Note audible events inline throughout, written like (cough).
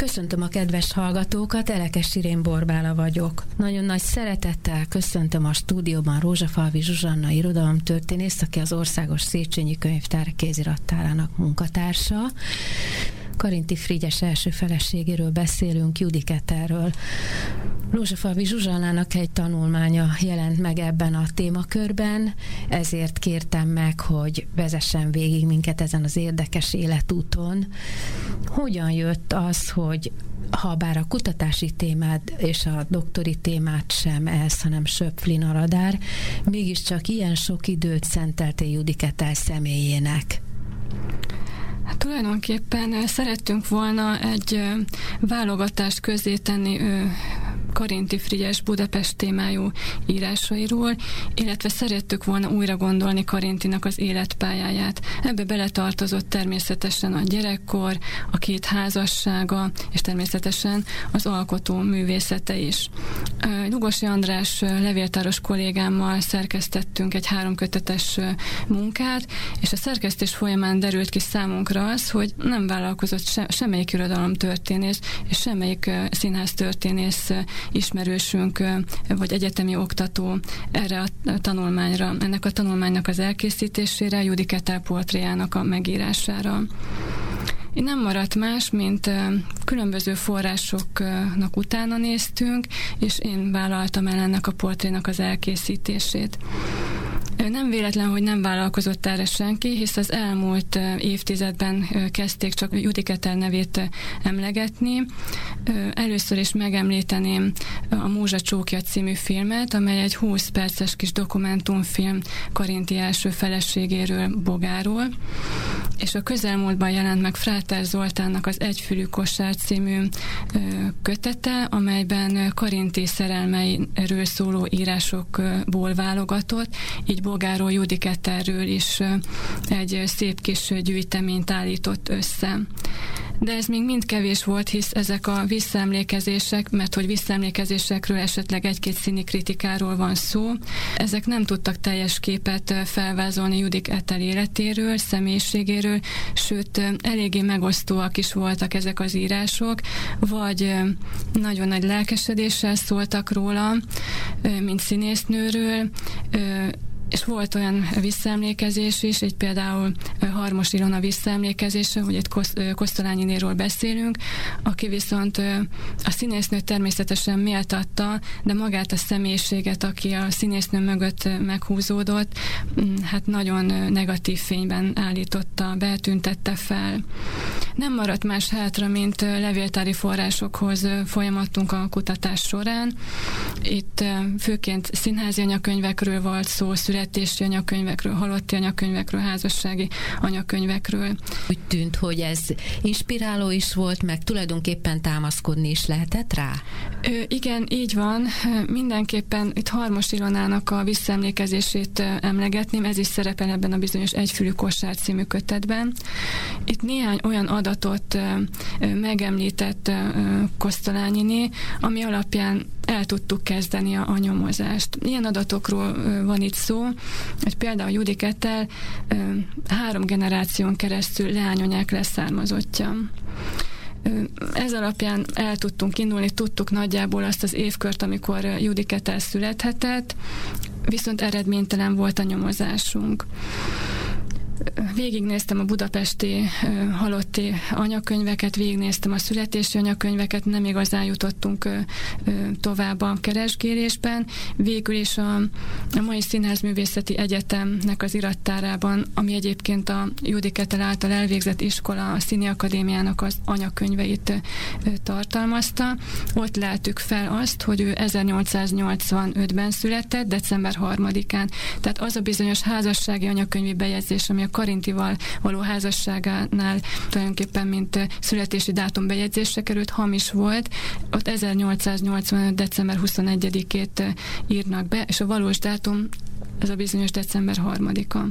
Köszöntöm a kedves hallgatókat, Elekes Irén Borbála vagyok. Nagyon nagy szeretettel köszöntöm a stúdióban Rózsafalvi Zsuzsanna irodalomtörténész, aki az Országos Széchenyi Könyvtár kézirattárának munkatársa. Karinti Frigyes első feleségéről beszélünk, Judiketerről. Rózsafalvi Zsuzsanának egy tanulmánya jelent meg ebben a témakörben, ezért kértem meg, hogy vezessen végig minket ezen az érdekes életúton. Hogyan jött az, hogy ha bár a kutatási témád és a doktori témát sem ez, hanem Söpflin a radár, mégiscsak ilyen sok időt szenteltél Judiketel személyének. Hát tulajdonképpen szerettünk volna egy válogatást tenni Karinti Frigyes Budapest témájú írásairól, illetve szerettük volna újra gondolni Karintinak az életpályáját. Ebbe beletartozott természetesen a gyerekkor, a két házassága, és természetesen az alkotó művészete is. Lugosi András levéltáros kollégámmal szerkesztettünk egy háromkötetes munkát, és a szerkesztés folyamán derült ki számunkra az, hogy nem vállalkozott se, semmelyik irodalom történész, és semmelyik színház történész ismerősünk, vagy egyetemi oktató erre a tanulmányra, ennek a tanulmánynak az elkészítésére, Judy Ketel portréjának a megírására. Én nem maradt más, mint különböző forrásoknak utána néztünk, és én vállaltam el ennek a portrénak az elkészítését. Nem véletlen, hogy nem vállalkozott erre senki, hisz az elmúlt évtizedben kezdték csak Judiketel nevét emlegetni. Először is megemlíteném a Múzsa Csókja című filmet, amely egy 20 perces kis dokumentumfilm Karinti első feleségéről, Bogáról, és a közelmúltban jelent meg Fráter Zoltánnak az Egyfülű kosár című kötete, amelyben Karinti szerelmeiről szóló írásokból válogatott, így Bolgáról Judiketterről is egy szép kis gyűjteményt állított össze. De ez még mind kevés volt, hisz ezek a visszaemlékezések, mert hogy visszaemlékezésekről esetleg egy-két színi kritikáról van szó, ezek nem tudtak teljes képet felvázolni Judik Etel életéről, személyiségéről, sőt, eléggé megosztóak is voltak ezek az írások, vagy nagyon nagy lelkesedéssel szóltak róla, mint színésznőről, és volt olyan visszaemlékezés is, egy például Harmos Ilona visszaemlékezése, hogy egy Kosztolányinéről beszélünk, aki viszont a színésznőt természetesen méltatta, de magát a személyiséget, aki a színésznő mögött meghúzódott, mm, hát nagyon negatív fényben állította, betüntette fel. Nem maradt más hátra, mint levéltári forrásokhoz folyamatunk a kutatás során. Itt főként színházi anyakönyvekről volt szó, szület születési anyakönyvekről, halotti anyakönyvekről, házassági anyakönyvekről. Úgy tűnt, hogy ez inspiráló is volt, meg tulajdonképpen támaszkodni is lehetett rá? Ö, igen, így van. Mindenképpen itt Harmos Ilonának a visszaemlékezését emlegetném, ez is szerepel ebben a bizonyos Egyfülű kosár című kötetben. Itt néhány olyan adatot megemlített Kosztolányiné, ami alapján el tudtuk kezdeni a, a nyomozást. Ilyen adatokról van itt szó, hogy például Judy Kettel három generáción keresztül leányonyák leszármazottja. Ez alapján el tudtunk indulni, tudtuk nagyjából azt az évkört, amikor Judy Kettel születhetett, viszont eredménytelen volt a nyomozásunk végignéztem a budapesti halotti anyakönyveket, végignéztem a születési anyakönyveket, nem igazán jutottunk tovább a keresgélésben. Végül is a, a mai Színházművészeti Egyetemnek az irattárában, ami egyébként a Judiketel által elvégzett iskola, a Színi Akadémiának az anyakönyveit tartalmazta. Ott láttuk fel azt, hogy ő 1885-ben született, december 3-án. Tehát az a bizonyos házassági anyakönyvi bejegyzés, ami a Karintival való házasságánál tulajdonképpen mint születési dátum bejegyzésre került, hamis volt. Ott 1885. december 21-ét írnak be, és a valós dátum ez a bizonyos december harmadika.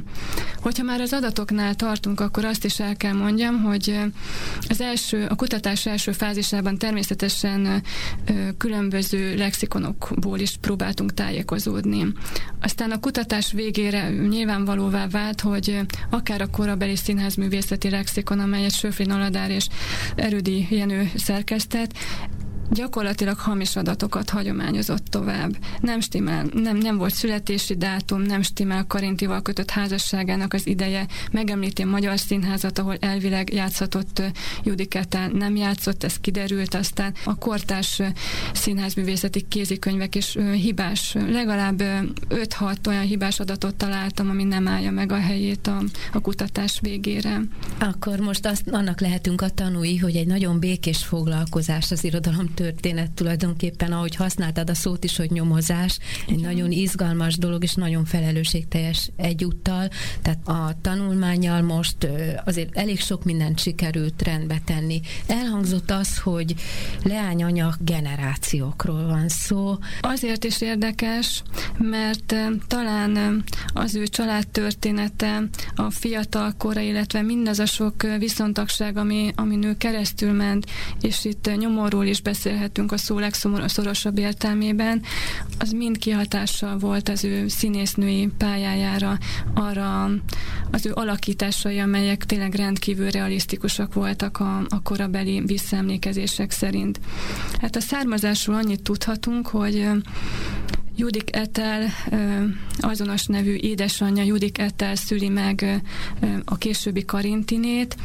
Hogyha már az adatoknál tartunk, akkor azt is el kell mondjam, hogy az első, a kutatás első fázisában természetesen különböző lexikonokból is próbáltunk tájékozódni. Aztán a kutatás végére nyilvánvalóvá vált, hogy akár a korabeli színházművészeti lexikon, amelyet Söfrin Aladár és Erüdi Jenő szerkesztett, gyakorlatilag hamis adatokat hagyományozott tovább. Nem stimmel, nem, nem volt születési dátum, nem stimmel Karintival kötött házasságának az ideje, megemlíti a Magyar Színházat, ahol elvileg játszhatott Judikettel, nem játszott, ez kiderült, aztán a kortás színházművészeti kézikönyvek is hibás, legalább 5-6 olyan hibás adatot találtam, ami nem állja meg a helyét a, a kutatás végére. Akkor most azt, annak lehetünk a tanúi, hogy egy nagyon békés foglalkozás az irodalom történet tulajdonképpen, ahogy használtad a szót is, hogy nyomozás, egy Igen. nagyon izgalmas dolog, és nagyon felelősségteljes egyúttal. Tehát a tanulmányjal most azért elég sok mindent sikerült rendbe tenni. Elhangzott az, hogy leányanya generációkról van szó. Azért is érdekes, mert talán az ő családtörténete, a fiatal kora, illetve mindaz a sok viszontagság, ami, ami nő keresztül ment, és itt nyomorról is beszél beszélhetünk a szó legszorosabb értelmében, az mind kihatással volt az ő színésznői pályájára, arra az ő alakításai, amelyek tényleg rendkívül realisztikusak voltak a, a korabeli visszaemlékezések szerint. Hát a származásról annyit tudhatunk, hogy Judik Etel azonos nevű édesanyja Judik Etel szüli meg a későbbi Karintinét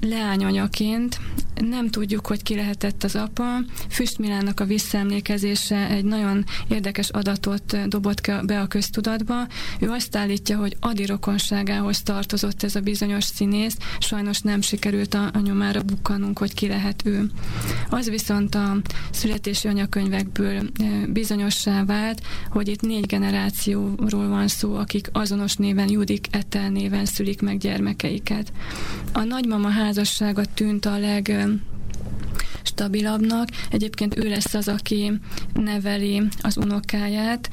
leányanyaként. Nem tudjuk, hogy ki lehetett az apa. Füst Milánnak a visszaemlékezése egy nagyon érdekes adatot dobott be a köztudatba. Ő azt állítja, hogy Adi rokonságához tartozott ez a bizonyos színész, sajnos nem sikerült a, a nyomára bukkanunk, hogy ki lehet ő. Az viszont a születési anyakönyvekből bizonyossá vált, hogy itt négy generációról van szó, akik azonos néven Judik Etel néven szülik meg gyermekeiket. A nagymama házassága tűnt a leg stabilabbnak. Egyébként ő lesz az, aki neveli az unokáját.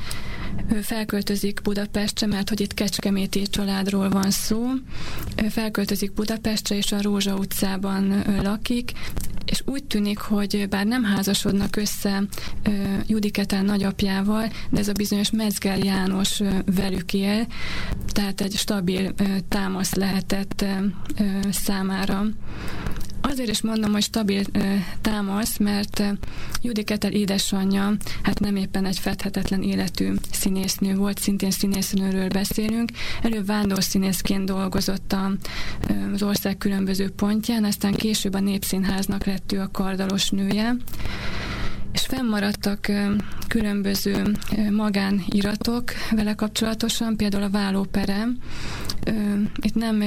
Ő felköltözik Budapestre, mert hogy itt Kecskeméti családról van szó. Ő felköltözik Budapestre, és a Rózsa utcában lakik, és úgy tűnik, hogy bár nem házasodnak össze Judiketán nagyapjával, de ez a bizonyos Mezger János velük él, tehát egy stabil támasz lehetett számára. Azért is mondom, hogy stabil támasz, mert Judy édesanyja, hát nem éppen egy fedhetetlen életű színésznő volt, szintén színésznőről beszélünk. Előbb vándorszínészként dolgozott az ország különböző pontján, aztán később a Népszínháznak lett ő a kardalos nője és fennmaradtak különböző magániratok vele kapcsolatosan, például a vállóperem. Itt nem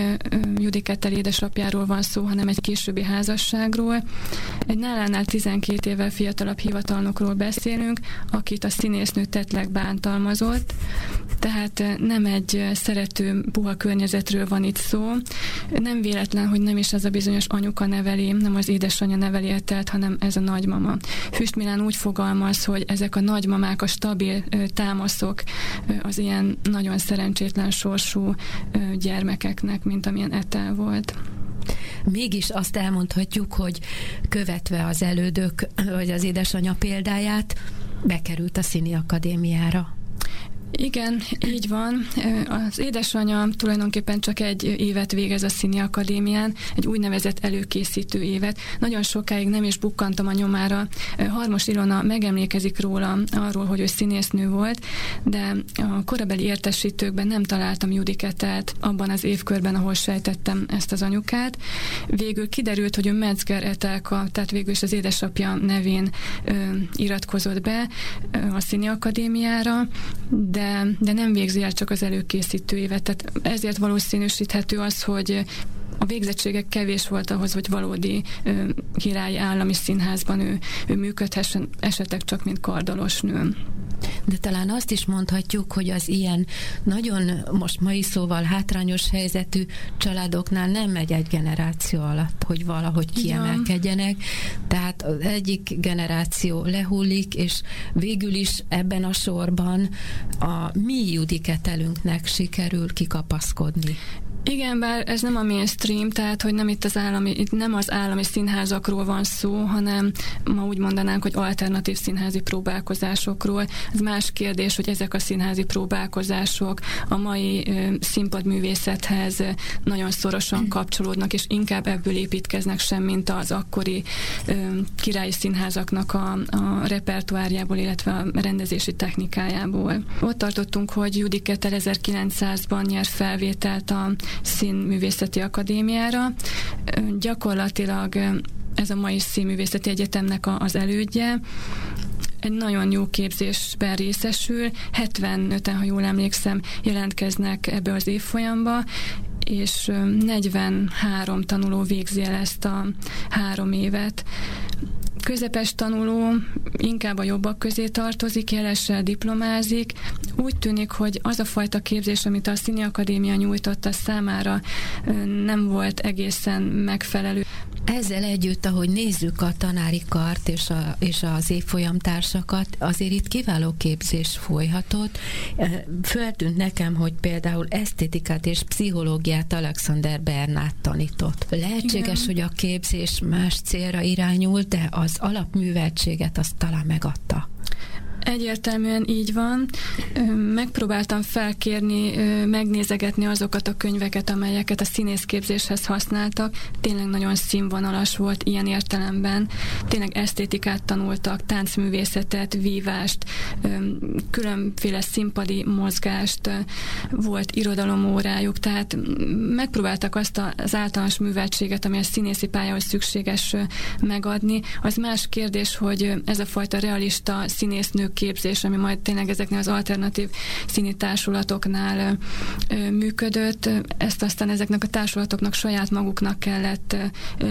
Judikettel édesapjáról van szó, hanem egy későbbi házasságról. Egy nálánál 12 évvel fiatalabb hivatalnokról beszélünk, akit a színésznő tetleg bántalmazott, tehát nem egy szerető, puha környezetről van itt szó. Nem véletlen, hogy nem is ez a bizonyos anyuka neveli, nem az édesanyja neveli etelt, hanem ez a nagymama. Füst Milán úgy fogalmaz, hogy ezek a nagymamák, a stabil támaszok az ilyen nagyon szerencsétlen sorsú gyermekeknek, mint amilyen etel volt. Mégis azt elmondhatjuk, hogy követve az elődök, vagy az édesanyja példáját, bekerült a Színi Akadémiára. Igen, így van. Az édesanyja tulajdonképpen csak egy évet végez a Színi Akadémián, egy úgynevezett előkészítő évet. Nagyon sokáig nem is bukkantam a nyomára. Harmos Ilona megemlékezik róla, arról, hogy ő színésznő volt, de a korabeli értesítőkben nem találtam Judiketet abban az évkörben, ahol sejtettem ezt az anyukát. Végül kiderült, hogy ő Metzger Etelka, tehát végül is az édesapja nevén ö, iratkozott be ö, a Színi Akadémiára, de de, de nem végzi el csak az előkészítő évet. Tehát ezért valószínűsíthető az, hogy a végzettségek kevés volt ahhoz, hogy valódi ö, királyi állami színházban ő, ő működhessen, esetek csak mint kardalos nő. De talán azt is mondhatjuk, hogy az ilyen nagyon most mai szóval hátrányos helyzetű családoknál nem megy egy generáció alatt, hogy valahogy kiemelkedjenek. Tehát az egyik generáció lehullik, és végül is ebben a sorban a mi judiketelünknek sikerül kikapaszkodni. Igen, bár ez nem a mainstream, tehát hogy nem itt az állami, itt nem az állami színházakról van szó, hanem ma úgy mondanánk, hogy alternatív színházi próbálkozásokról. Ez más kérdés, hogy ezek a színházi próbálkozások a mai ö, színpadművészethez nagyon szorosan kapcsolódnak, és inkább ebből építkeznek sem, mint az akkori ö, királyi színházaknak a, a repertoárjából, illetve a rendezési technikájából. Ott tartottunk, hogy Judik 1900-ban nyer felvételt a Színművészeti Akadémiára. Gyakorlatilag ez a mai Színművészeti Egyetemnek az elődje, egy nagyon jó képzésben részesül, 75-en, ha jól emlékszem, jelentkeznek ebbe az évfolyamba, és 43 tanuló végzi el ezt a három évet közepes tanuló inkább a jobbak közé tartozik, jelessel diplomázik. Úgy tűnik, hogy az a fajta képzés, amit a Színi Akadémia nyújtotta számára, nem volt egészen megfelelő. Ezzel együtt, ahogy nézzük a tanári kart és, a, és az évfolyam társakat, azért itt kiváló képzés folyhatott. Föltűnt nekem, hogy például esztétikát és pszichológiát Alexander Bernát tanított. Lehetséges, Igen. hogy a képzés más célra irányult, de az alapműveltséget azt talán megadta. Egyértelműen így van. Megpróbáltam felkérni, megnézegetni azokat a könyveket, amelyeket a színészképzéshez használtak. Tényleg nagyon színvonalas volt ilyen értelemben. Tényleg esztétikát tanultak, táncművészetet, vívást, különféle színpadi mozgást, volt irodalomórájuk, tehát megpróbáltak azt az általános műveltséget, ami a színészi pályához szükséges megadni. Az más kérdés, hogy ez a fajta realista színésznők képzés, ami majd tényleg ezeknél az alternatív színi társulatoknál működött. Ezt aztán ezeknek a társulatoknak saját maguknak kellett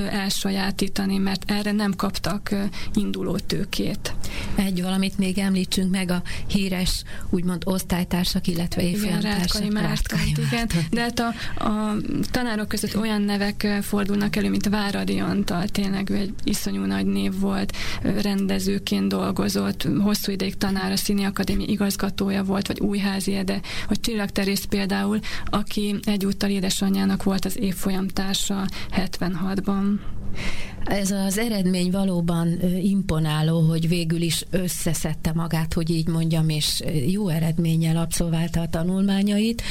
elsajátítani, mert erre nem kaptak induló tőkét. Egy valamit még említsünk meg, a híres úgymond osztálytársak, illetve évfolyamtársak. Igen, igen. De hát a, a tanárok között olyan nevek fordulnak elő, mint Váradi Antal, tényleg ő egy iszonyú nagy név volt, rendezőként dolgozott, hosszú ideig tanár, a Színi Akadémia igazgatója volt, vagy Újházi Ede, vagy Csillag Terész például, aki egyúttal édesanyjának volt az évfolyam társa 76-ban. Ez az eredmény valóban imponáló, hogy végül is összeszedte magát, hogy így mondjam, és jó eredménnyel abszolválta a tanulmányait.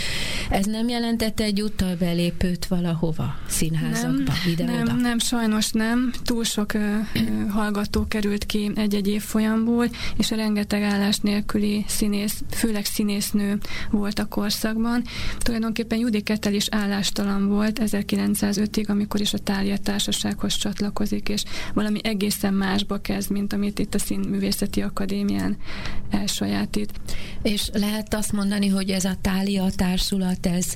Ez nem jelentette egy úttal belépőt valahova, színházakba, ide Nem, nem, sajnos nem. Túl sok ö, ö, hallgató került ki egy-egy évfolyamból, és a rengeteg állás nélküli színész, főleg színésznő volt a korszakban. Tulajdonképpen Judi Kettel is állástalan volt 1905-ig, amikor is a Tália Társasághoz csatlakozott foglalkozik, és valami egészen másba kezd, mint amit itt a Színművészeti Akadémián elsajátít. És lehet azt mondani, hogy ez a Tália társulat, ez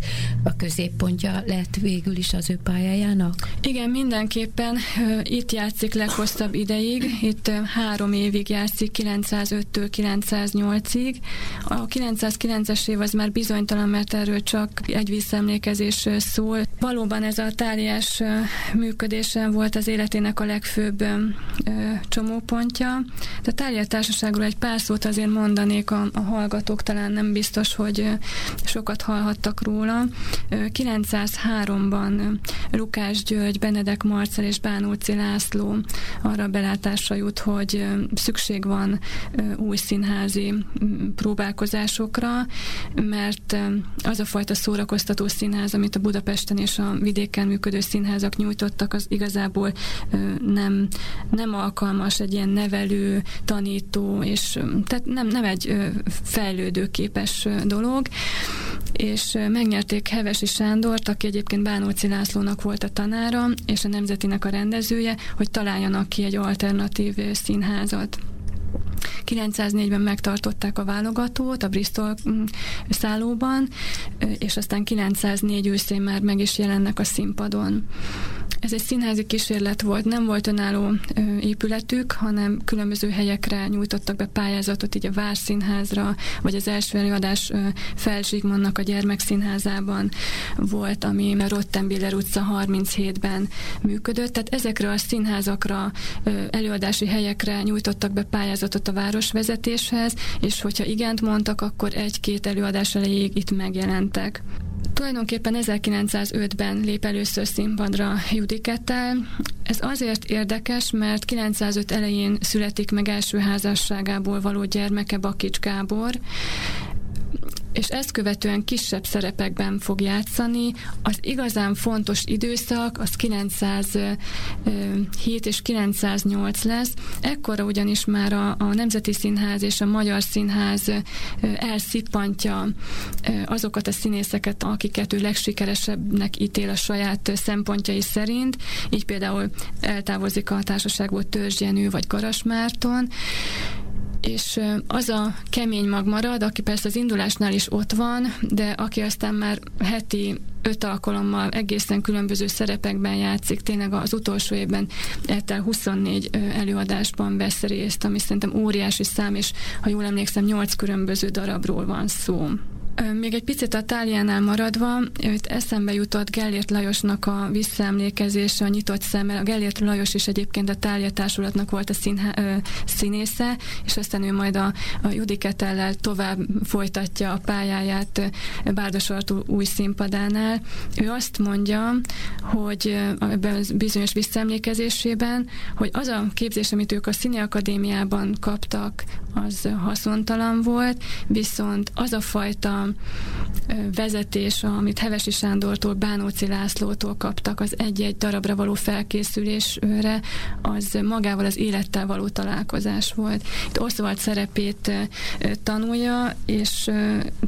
a középpontja lett végül is az ő pályájának? Igen, mindenképpen itt játszik leghosszabb ideig, itt három évig játszik, 905-től 908-ig. A 909-es év az már bizonytalan, mert erről csak egy visszaemlékezés szól. Valóban ez a táliás működésen volt az élet életének a legfőbb ö, csomópontja. De a Tália Társaságról egy pár szót azért mondanék a, a hallgatók, talán nem biztos, hogy ö, sokat hallhattak róla. 903-ban Lukás György, Benedek Marcel és Bánóci László arra belátásra jut, hogy szükség van új színházi próbálkozásokra, mert az a fajta szórakoztató színház, amit a Budapesten és a vidéken működő színházak nyújtottak, az igazából nem, nem alkalmas egy ilyen nevelő, tanító, és tehát nem, nem egy fejlődőképes dolog, és megnyerték Hevesi Sándort, aki egyébként Bánóci Lászlónak volt a tanára, és a Nemzetinek a rendezője, hogy találjanak ki egy alternatív színházat. 904-ben megtartották a válogatót a Bristol mm, szállóban, és aztán 904 őszén már meg is jelennek a színpadon. Ez egy színházi kísérlet volt, nem volt önálló épületük, hanem különböző helyekre nyújtottak be pályázatot, így a Várszínházra, vagy az első előadás Felzsigmonnak a gyermekszínházában volt, ami a Rottenbiller utca 37-ben működött. Tehát ezekre a színházakra, előadási helyekre nyújtottak be pályázatot a városvezetéshez, és hogyha igent mondtak, akkor egy-két előadás elejéig itt megjelentek. Tulajdonképpen 1905-ben lép először színpadra Judikettel. Ez azért érdekes, mert 905 elején születik meg első házasságából való gyermeke Bakics Gábor, és ezt követően kisebb szerepekben fog játszani. Az igazán fontos időszak az 907 és 908 lesz. Ekkora ugyanis már a, a Nemzeti Színház és a Magyar Színház elszippantja azokat a színészeket, akiket ő legsikeresebbnek ítél a saját szempontjai szerint. Így például eltávozik a társaságból Törzs vagy Garas Márton, és az a kemény mag marad, aki persze az indulásnál is ott van, de aki aztán már heti öt alkalommal egészen különböző szerepekben játszik, tényleg az utolsó évben ettel 24 előadásban vesz részt, ami szerintem óriási szám, és ha jól emlékszem, 8 különböző darabról van szó. Még egy picit a táliánál maradva, itt eszembe jutott Gellért Lajosnak a visszaemlékezése a nyitott szemmel. A Gellért Lajos is egyébként a Tália Társulatnak volt a színhá, ö, színésze, és aztán ő majd a, a Judiketellel tovább folytatja a pályáját Bárdos Artú új színpadánál. Ő azt mondja, hogy ebben bizonyos visszaemlékezésében, hogy az a képzés, amit ők a Színi Akadémiában kaptak, az haszontalan volt, viszont az a fajta vezetés, amit Hevesi Sándortól, Bánóci Lászlótól kaptak az egy-egy darabra való felkészülésre, az magával az élettel való találkozás volt. Itt Oswald szerepét tanulja, és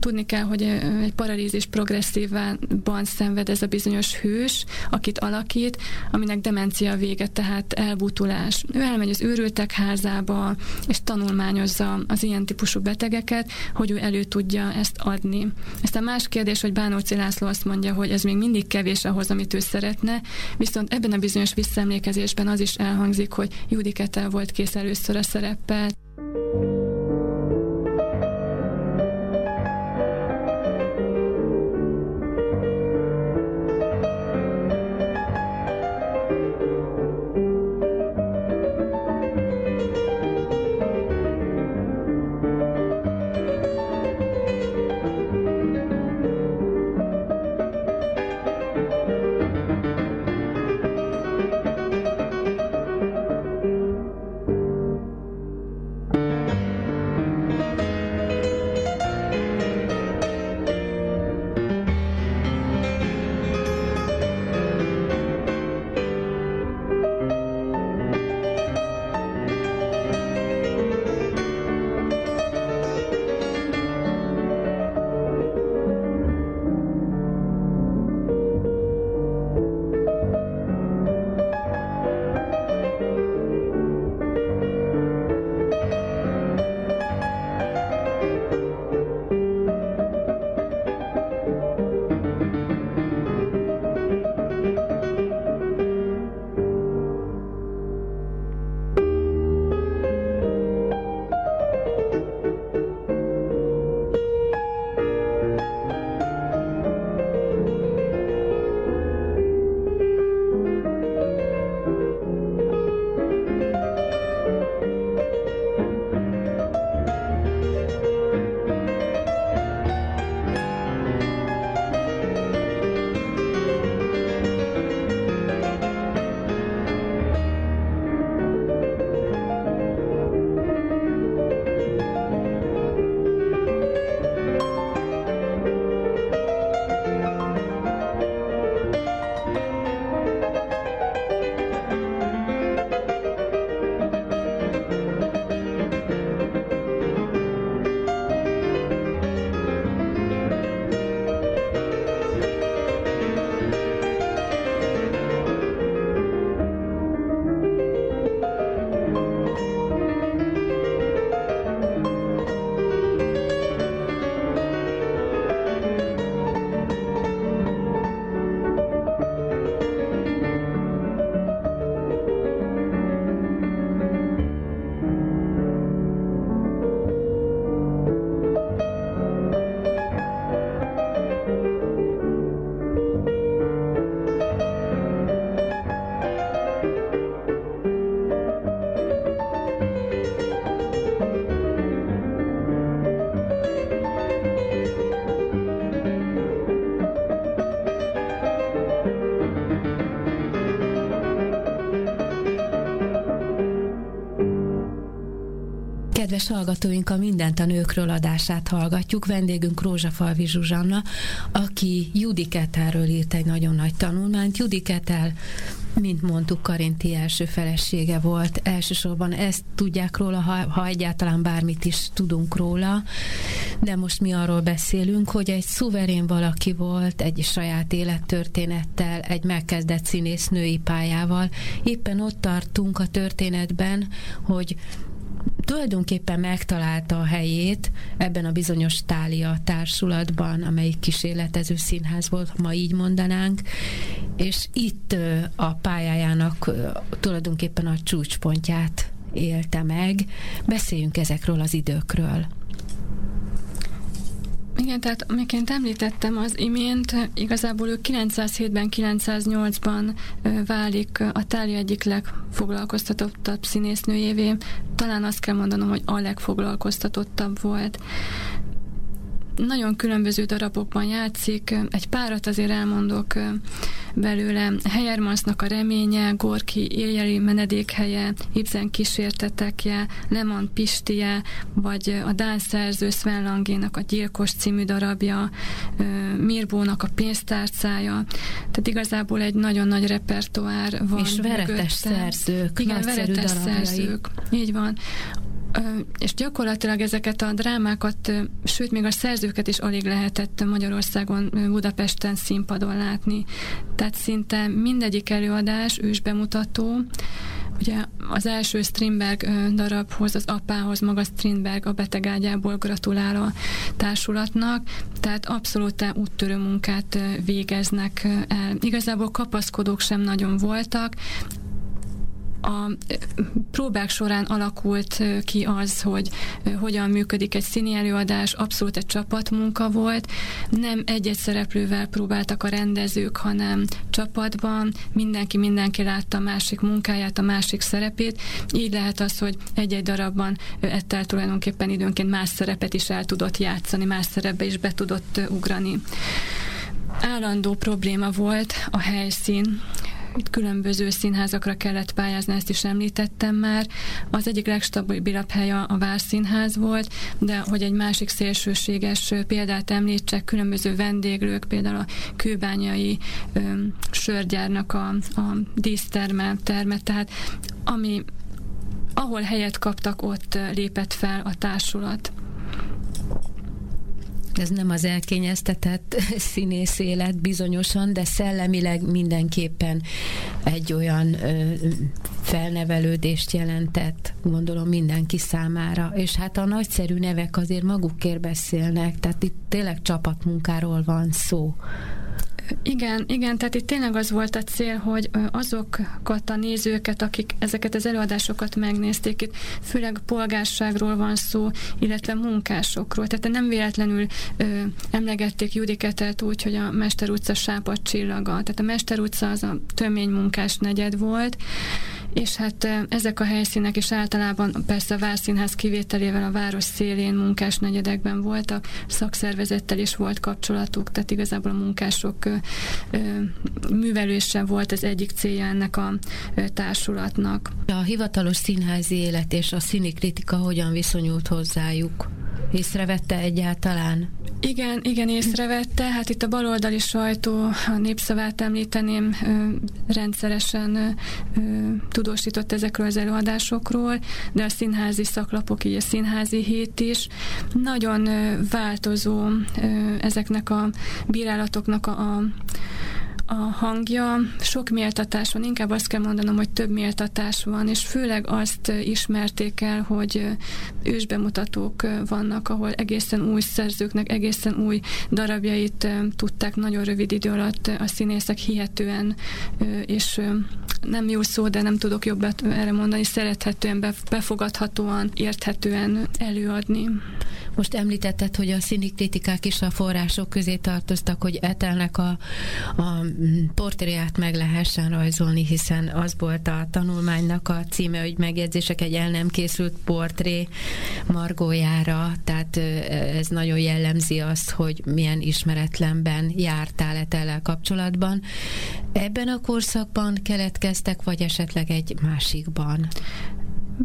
tudni kell, hogy egy paralízis progresszívban szenved ez a bizonyos hős, akit alakít, aminek demencia vége, tehát elbutulás. Ő elmegy az őrültek házába, és tanulmányozza az ilyen típusú betegeket, hogy ő elő tudja ezt adni adni. Aztán más kérdés, hogy Bánóci László azt mondja, hogy ez még mindig kevés ahhoz, amit ő szeretne, viszont ebben a bizonyos visszaemlékezésben az is elhangzik, hogy Judiketel volt kész először a szereppel. Kedves hallgatóink, a Mindent a nőkről adását hallgatjuk. Vendégünk Rózsafalvi Zsuzsanna, aki Judiketelről írt egy nagyon nagy tanulmányt. Judiketel mint mondtuk, Karinti első felesége volt. Elsősorban ezt tudják róla, ha, ha egyáltalán bármit is tudunk róla, de most mi arról beszélünk, hogy egy szuverén valaki volt, egy saját élettörténettel, egy megkezdett színésznői pályával. Éppen ott tartunk a történetben, hogy tulajdonképpen megtalálta a helyét ebben a bizonyos Tália társulatban, amelyik kísérletező színház volt, ma így mondanánk, és itt a pályájának tulajdonképpen a csúcspontját élte meg. Beszéljünk ezekről az időkről. Igen, tehát amiként említettem az imént, igazából ő 907-ben, 908-ban válik a táli egyik legfoglalkoztatottabb színésznőjévé. Talán azt kell mondanom, hogy a legfoglalkoztatottabb volt nagyon különböző darabokban játszik, egy párat azért elmondok belőle. Heyermansnak a reménye, Gorki éjjeli menedékhelye, Ibsen kísértetekje, Lemon Pistie, vagy a Dán szerző Sven Langénak a Gyilkos című darabja, Mirbónak a pénztárcája. Tehát igazából egy nagyon nagy repertoár van. És veretes mögötte. szerzők, Igen, veretes darabjai. szerzők. Így van és gyakorlatilag ezeket a drámákat, sőt, még a szerzőket is alig lehetett Magyarországon, Budapesten színpadon látni. Tehát szinte mindegyik előadás ősbemutató, Ugye az első Strindberg darabhoz, az apához maga Strindberg a betegágyából gratulál a társulatnak, tehát abszolút úttörő munkát végeznek el. Igazából kapaszkodók sem nagyon voltak, a próbák során alakult ki az, hogy hogyan működik egy színi előadás, abszolút egy csapatmunka volt. Nem egy-egy szereplővel próbáltak a rendezők, hanem csapatban. Mindenki mindenki látta a másik munkáját, a másik szerepét. Így lehet az, hogy egy-egy darabban Ettel tulajdonképpen időnként más szerepet is el tudott játszani, más szerepbe is be tudott ugrani állandó probléma volt a helyszín különböző színházakra kellett pályázni, ezt is említettem már. Az egyik legstabilabb hely a, a Várszínház volt, de hogy egy másik szélsőséges példát említsek, különböző vendéglők, például a kőbányai ö, sörgyárnak a, a díszterme, terme, tehát ami ahol helyet kaptak, ott lépett fel a társulat ez nem az elkényeztetett (laughs) színész élet bizonyosan, de szellemileg mindenképpen egy olyan ö, felnevelődést jelentett, gondolom mindenki számára. És hát a nagyszerű nevek azért magukért beszélnek, tehát itt tényleg csapatmunkáról van szó. Igen, igen, tehát itt tényleg az volt a cél, hogy azokat a nézőket, akik ezeket az előadásokat megnézték, itt főleg polgárságról van szó, illetve munkásokról. Tehát nem véletlenül ö, emlegették Judiketet úgy, hogy a Mester utca sápad csillaga. Tehát a Mester utca az a tömény munkás negyed volt, és hát ezek a helyszínek is általában persze a Várszínház kivételével a város szélén munkás negyedekben voltak, szakszervezettel is volt kapcsolatuk, tehát igazából a munkások művelése volt az egyik célja ennek a társulatnak. A hivatalos színházi élet és a színi kritika hogyan viszonyult hozzájuk? Észrevette egyáltalán? Igen, igen, észrevette. Hát itt a baloldali sajtó, a népszavát említeném, rendszeresen tudósított ezekről az előadásokról, de a színházi szaklapok, így a színházi hét is. Nagyon változó ezeknek a bírálatoknak a, a a hangja, sok méltatás van, inkább azt kell mondanom, hogy több méltatás van, és főleg azt ismerték el, hogy ősbemutatók vannak, ahol egészen új szerzőknek, egészen új darabjait tudták nagyon rövid idő alatt a színészek hihetően, és nem jó szó, de nem tudok jobbat erre mondani, szerethetően, befogadhatóan, érthetően előadni. Most említetted, hogy a színi kritikák is a források közé tartoztak, hogy etelnek a, a portréját meg lehessen rajzolni, hiszen az volt a tanulmánynak a címe, hogy megjegyzések egy el nem készült portré margójára, tehát ez nagyon jellemzi azt, hogy milyen ismeretlenben jártál etellel kapcsolatban. Ebben a korszakban keletkeztek, vagy esetleg egy másikban?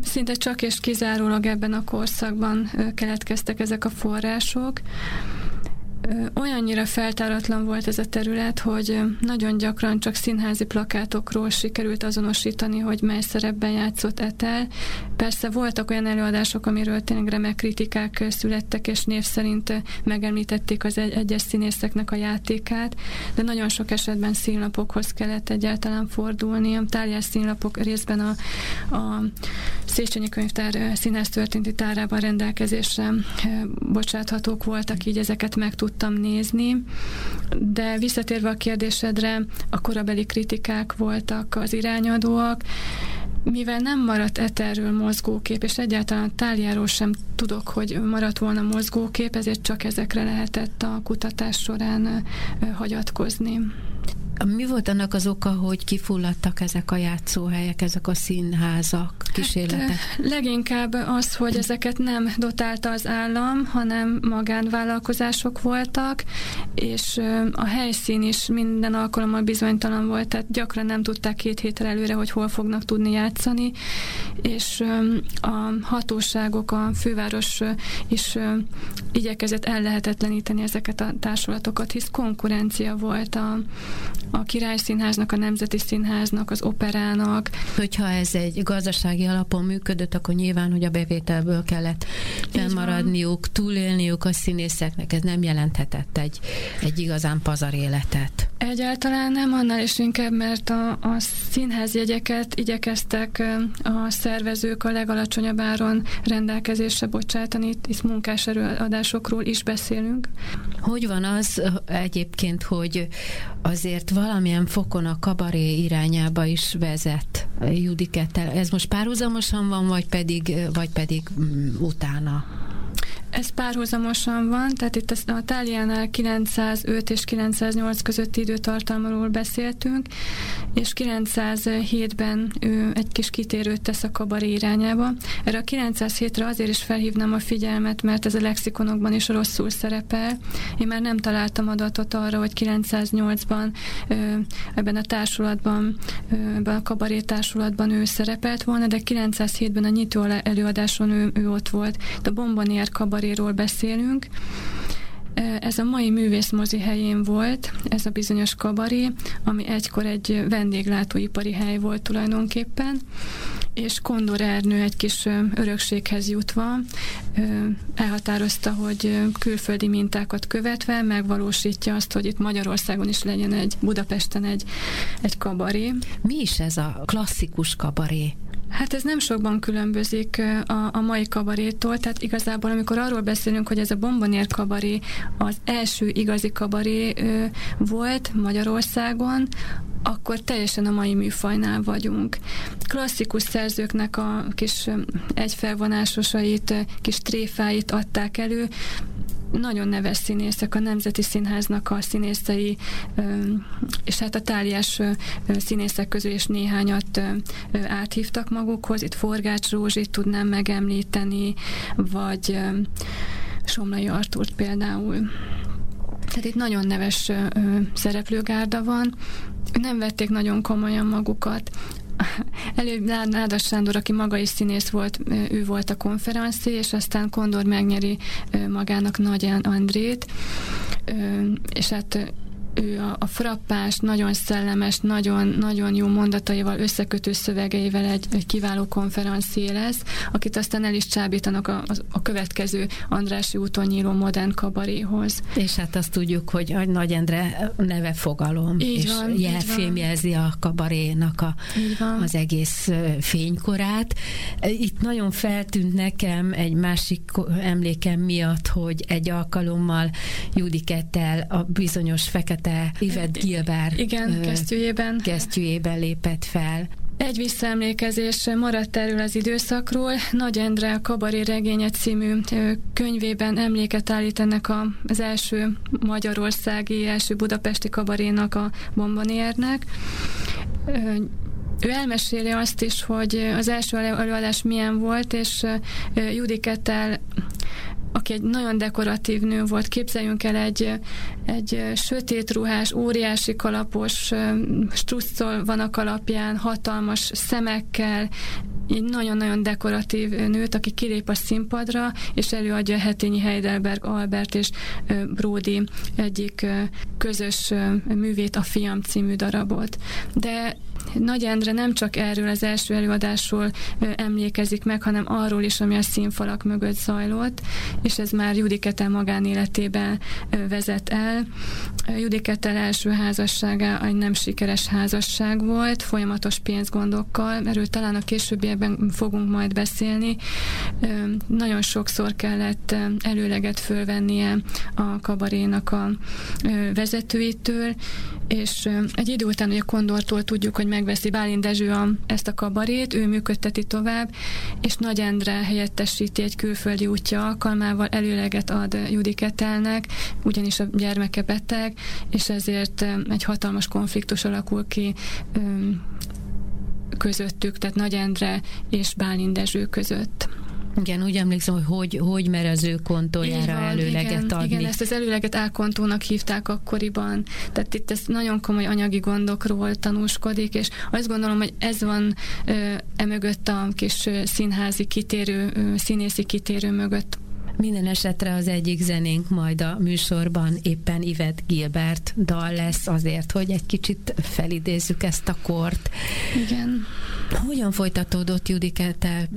Szinte csak és kizárólag ebben a korszakban keletkeztek ezek a források olyannyira feltáratlan volt ez a terület, hogy nagyon gyakran csak színházi plakátokról sikerült azonosítani, hogy mely szerepben játszott Etel. Persze voltak olyan előadások, amiről tényleg remek kritikák születtek, és név szerint megemlítették az egy- egyes színészeknek a játékát, de nagyon sok esetben színlapokhoz kellett egyáltalán fordulni. A tárgyás színlapok részben a, a Széchenyi Könyvtár színház történeti tárában rendelkezésre bocsáthatók voltak, így ezeket meg tudtam nézni, de visszatérve a kérdésedre, a korabeli kritikák voltak az irányadóak, mivel nem maradt eterről mozgókép, és egyáltalán táliáról sem tudok, hogy maradt volna mozgókép, ezért csak ezekre lehetett a kutatás során hagyatkozni. Mi volt annak az oka, hogy kifulladtak ezek a játszóhelyek, ezek a színházak, kísérletek? Hát, leginkább az, hogy ezeket nem dotálta az állam, hanem magánvállalkozások voltak, és a helyszín is minden alkalommal bizonytalan volt, tehát gyakran nem tudták két héttel előre, hogy hol fognak tudni játszani, és a hatóságok, a főváros is igyekezett ellehetetleníteni ezeket a társulatokat, hisz konkurencia volt a, a Királyszínháznak, a Nemzeti Színháznak, az operának. Hogyha ez egy gazdasági alapon működött, akkor nyilván, hogy a bevételből kellett fennmaradniuk, túlélniuk a színészeknek, ez nem jelenthetett egy, egy igazán pazar életet. Egyáltalán nem, annál is inkább, mert a, a színházjegyeket igyekeztek a szervezők a legalacsonyabb áron rendelkezésre bocsátani, itt munkás erőadásokról is beszélünk. Hogy van az egyébként, hogy azért valamilyen fokon a kabaré irányába is vezet Judikettel? Ez most párhuzamosan van, vagy pedig, vagy pedig mm, utána? Ez párhuzamosan van, tehát itt a Táliánál 905 és 908 közötti időtartalmáról beszéltünk, és 907-ben ő egy kis kitérőt tesz a kabaré irányába. Erre a 907-re azért is felhívnám a figyelmet, mert ez a lexikonokban is rosszul szerepel. Én már nem találtam adatot arra, hogy 908-ban ebben a társulatban, ebben a kabaré társulatban ő szerepelt volna, de 907-ben a nyitó előadáson ő, ő ott volt. A Bombonier kabaré kabaréról beszélünk. Ez a mai művészmozi helyén volt, ez a bizonyos kabaré, ami egykor egy vendéglátóipari hely volt tulajdonképpen, és Kondor Ernő egy kis örökséghez jutva elhatározta, hogy külföldi mintákat követve megvalósítja azt, hogy itt Magyarországon is legyen egy, Budapesten egy, egy kabaré. Mi is ez a klasszikus kabaré? Hát ez nem sokban különbözik a, a mai kabarétól, tehát igazából amikor arról beszélünk, hogy ez a bombonér kabaré az első igazi kabaré volt Magyarországon, akkor teljesen a mai műfajnál vagyunk. Klasszikus szerzőknek a kis egyfelvonásosait, kis tréfáit adták elő, nagyon neves színészek, a Nemzeti Színháznak a színészei, és hát a táliás színészek közül is néhányat áthívtak magukhoz. Itt Forgács Rózsit tudnám megemlíteni, vagy Somlai Artúrt például. Tehát itt nagyon neves szereplőgárda van, nem vették nagyon komolyan magukat. Előbb Nádas Sándor, aki maga is színész volt, ő volt a konferenci, és aztán Kondor megnyeri magának Nagy Andrét, és hát ő a, a frappás, nagyon szellemes, nagyon, nagyon jó mondataival, összekötő szövegeivel egy, egy kiváló konferencié lesz, akit aztán el is csábítanak a, a, a következő Andrási úton nyíló modern kabaréhoz. És hát azt tudjuk, hogy a Nagy Endre neve fogalom, így és van, jelfémjelzi a kabarénak a, az egész fénykorát. Itt nagyon feltűnt nekem egy másik emlékem miatt, hogy egy alkalommal Judikettel a bizonyos fekete Fekete Yvette Gilbert Igen, kesztyűjében. kesztyűjében lépett fel. Egy visszaemlékezés maradt erről az időszakról. Nagy Endre a Kabaré regénye című könyvében emléket állít ennek az első magyarországi, első budapesti kabarénak a bombonérnek. Ő elmeséli azt is, hogy az első előadás milyen volt, és Judikettel aki egy nagyon dekoratív nő volt, képzeljünk el egy, egy sötét ruhás, óriási kalapos, strusszol van a kalapján, hatalmas szemekkel, egy nagyon-nagyon dekoratív nőt, aki kilép a színpadra, és előadja Hetényi Heidelberg Albert és Brody egyik közös művét, a Fiam című darabot. De nagy Endre nem csak erről az első előadásról emlékezik meg, hanem arról is, ami a színfalak mögött zajlott, és ez már Judiketel magánéletében vezet el. Judiketel első házassága egy nem sikeres házasság volt, folyamatos pénzgondokkal, erről talán a későbbiekben fogunk majd beszélni. Nagyon sokszor kellett előleget fölvennie a kabarénak a vezetőitől, és egy idő után ugye Kondortól tudjuk, hogy megveszi Bálint Dezső a, ezt a kabarét, ő működteti tovább, és Nagy Endre helyettesíti egy külföldi útja alkalmával, előleget ad Judiketelnek, ugyanis a gyermeke beteg, és ezért egy hatalmas konfliktus alakul ki közöttük, tehát Nagy Endre és Bálint Dezső között. Igen, úgy emlékszem, hogy hogy, hogy mer az ő kontójára van, előleget igen, adni. Igen, ezt az előleget álkontónak hívták akkoriban. Tehát itt ez nagyon komoly anyagi gondokról tanúskodik, és azt gondolom, hogy ez van ö, emögött a kis színházi kitérő, ö, színészi kitérő mögött minden esetre az egyik zenénk majd a műsorban éppen Ivet Gilbert dal lesz azért, hogy egy kicsit felidézzük ezt a kort. Igen. Hogyan folytatódott Judikete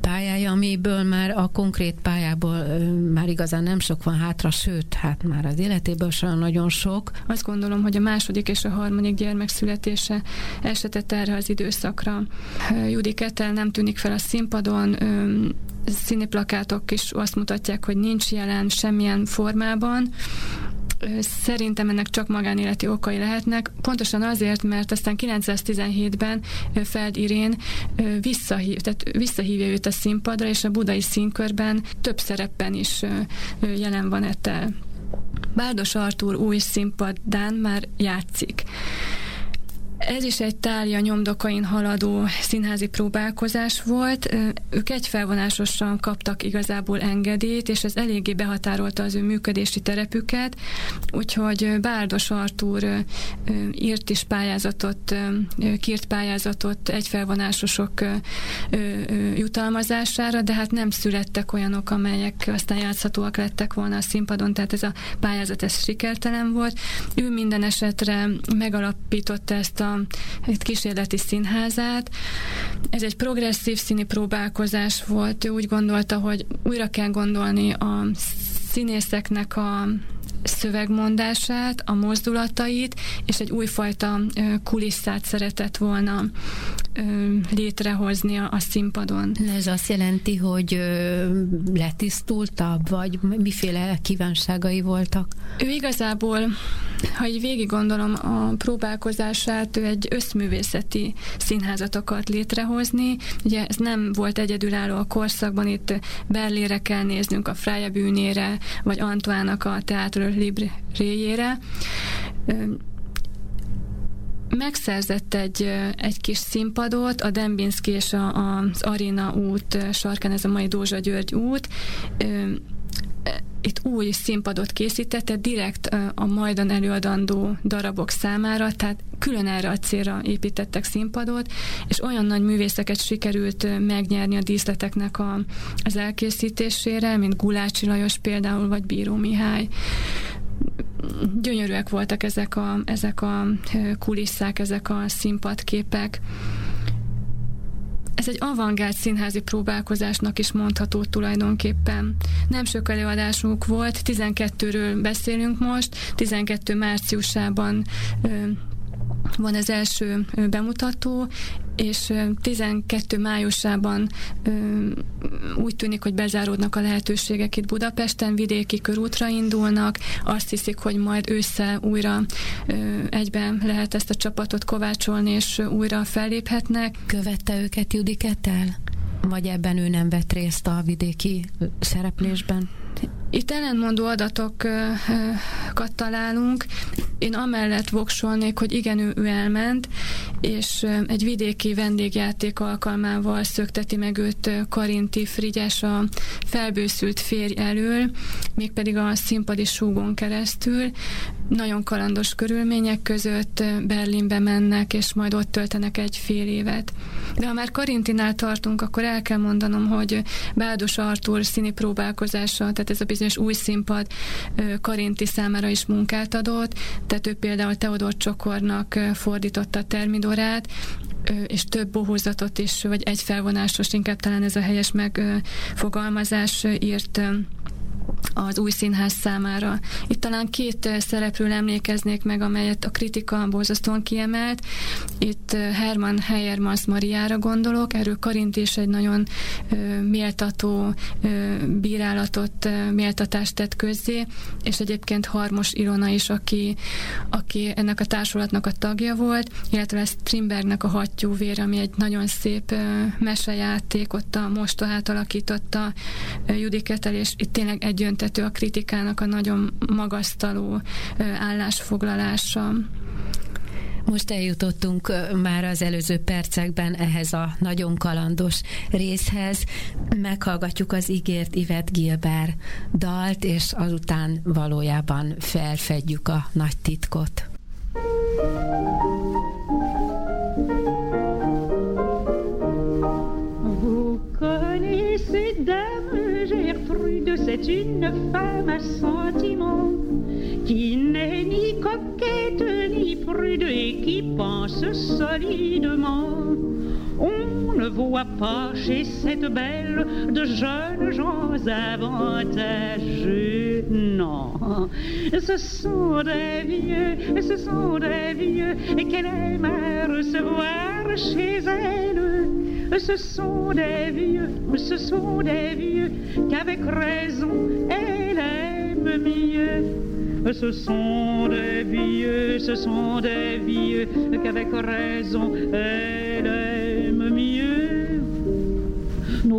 pályája, amiből már a konkrét pályából már igazán nem sok van hátra, sőt, hát már az életéből sem nagyon sok. Azt gondolom, hogy a második és a harmadik gyermek születése esetett erre az időszakra. Judiketel nem tűnik fel a színpadon, színiplakátok is azt mutatják, hogy nincs jelen semmilyen formában, Szerintem ennek csak magánéleti okai lehetnek, pontosan azért, mert aztán 917-ben Feld Irén visszahív, tehát visszahívja őt a színpadra, és a budai színkörben több szerepen is jelen van ettel. Bárdos Artúr új színpadán már játszik. Ez is egy tárja nyomdokain haladó színházi próbálkozás volt. Ők egy felvonásosan kaptak igazából engedélyt, és ez eléggé behatárolta az ő működési terepüket, úgyhogy Bárdos Artúr írt is pályázatot, kírt pályázatot egy felvonásosok jutalmazására, de hát nem születtek olyanok, amelyek aztán játszhatóak lettek volna a színpadon, tehát ez a pályázat ez sikertelen volt. Ő minden esetre megalapította ezt a egy kísérleti színházát. Ez egy progresszív színi próbálkozás volt. Ő úgy gondolta, hogy újra kell gondolni a színészeknek a szövegmondását, a mozdulatait, és egy újfajta kulisszát szeretett volna létrehozni a, színpadon. Ez azt jelenti, hogy letisztultabb, vagy miféle kívánságai voltak? Ő igazából, ha így végig gondolom a próbálkozását, ő egy összművészeti színházat akart létrehozni. Ugye ez nem volt egyedülálló a korszakban, itt Berlére kell néznünk, a Freie Bűnére, vagy Antoának a Teatro Libréjére megszerzett egy, egy kis színpadot, a Dembinski és a, az Arina út sarkán, ez a mai Dózsa György út, itt új színpadot készítette direkt a majdan előadandó darabok számára, tehát külön erre a célra építettek színpadot, és olyan nagy művészeket sikerült megnyerni a díszleteknek a, az elkészítésére, mint Gulácsi Lajos például, vagy Bíró Mihály gyönyörűek voltak ezek a, ezek a kulisszák, ezek a színpadképek. Ez egy avantgárd színházi próbálkozásnak is mondható tulajdonképpen. Nem sok előadásunk volt, 12-ről beszélünk most, 12 márciusában van az első bemutató, és 12 májusában úgy tűnik, hogy bezáródnak a lehetőségek itt Budapesten, vidéki körútra indulnak, azt hiszik, hogy majd ősszel újra egyben lehet ezt a csapatot kovácsolni, és újra felléphetnek. Követte őket Judiketel? Vagy ebben ő nem vett részt a vidéki szereplésben? Itt ellenmondó adatokat találunk. én amellett voksolnék, hogy igen, ő, ő elment, és egy vidéki vendégjáték alkalmával szökteti meg őt Karinti Frigyes a felbőszült férj elől, mégpedig a színpadi súgon keresztül. Nagyon kalandos körülmények között Berlinbe mennek, és majd ott töltenek egy fél évet. De ha már Karintinál tartunk, akkor el kell mondanom, hogy Bádos Artur színi próbálkozása, tehát ez a bizonyos új színpad Karinti számára is munkát adott, tehát ő például Teodor Csokornak fordította a termidorát, és több bohózatot is, vagy egy felvonásos, inkább talán ez a helyes megfogalmazás írt az új színház számára. Itt talán két szereplőre emlékeznék meg, amelyet a kritika borzasztóan kiemelt. Itt Herman Heyermans Mariára gondolok, erről Karint is egy nagyon méltató bírálatot, méltatást tett közzé, és egyébként Harmos Ilona is, aki, aki ennek a társulatnak a tagja volt, illetve Strindbergnek a Hattyú vér, ami egy nagyon szép mesejáték, ott a most átalakította Judiketel, és itt tényleg egyöntető a kritikának a nagyon magasztaló állásfoglalása. Most eljutottunk már az előző percekben ehhez a nagyon kalandos részhez. Meghallgatjuk az ígért Ivet Gilbert dalt, és azután valójában felfedjük a nagy titkot. C'est une femme à sentiment qui n'est ni coquette ni prude et qui pense solidement. On ne voit pas chez cette belle de jeunes gens avantageux. Non, ce sont des vieux, ce sont des vieux qu'elle aime à recevoir chez elle. Ce sont des vieux, ce sont des vieux qu'avec raison elle aime mieux. Ce sont des vieux, ce sont des vieux qu'avec raison elle aime.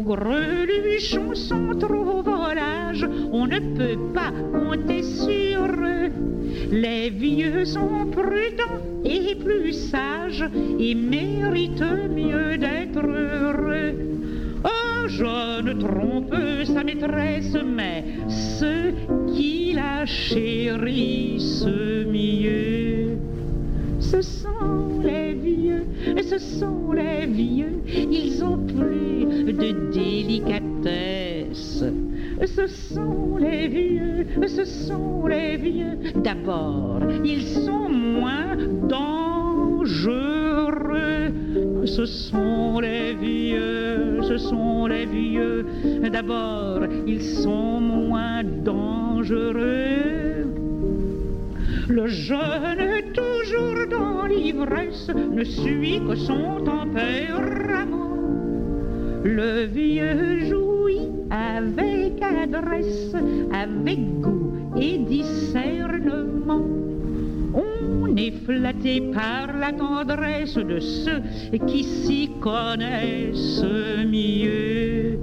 Nos greluchons sont trop volages, on ne peut pas compter sur eux. Les vieux sont prudents et plus sages et méritent mieux d'être heureux. Un jeune trompe sa maîtresse, mais ceux qui la chérissent mieux, sont les vieux, ce sont les vieux, ils ont plus de délicatesse. Ce sont les vieux, ce sont les vieux. D'abord, ils sont moins dangereux. Ce sont les vieux, ce sont les vieux. D'abord, ils sont moins dangereux. Le jeune, toujours dans l'ivresse, ne suit que son tempérament. Le vieux jouit avec adresse, avec goût et discernement. On est flatté par la tendresse de ceux qui s'y connaissent mieux.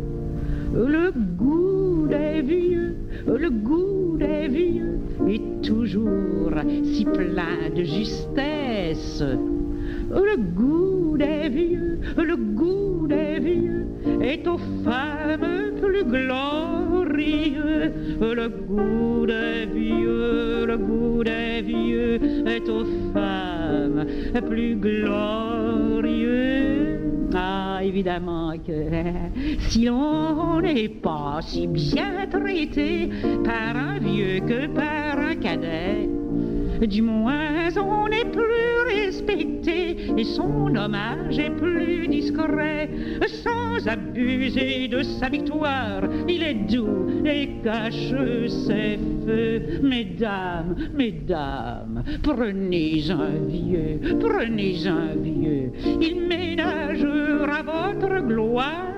Le goût des vieux, le goût des vieux est toujours si plein de justesse. Le goût des vieux, le goût des vieux est aux femmes plus glorieux. Le goût des vieux, le goût des vieux est aux femmes plus glorieux. Évidemment que (laughs) si l'on n'est pas si bien traité par un vieux que par un cadet, du moins on est plus respecté et son hommage est plus discret. Sans abuser de sa victoire, il est doux et cache ses feux. Mesdames, mesdames, prenez un vieux, prenez un vieux, il ménagera votre gloire.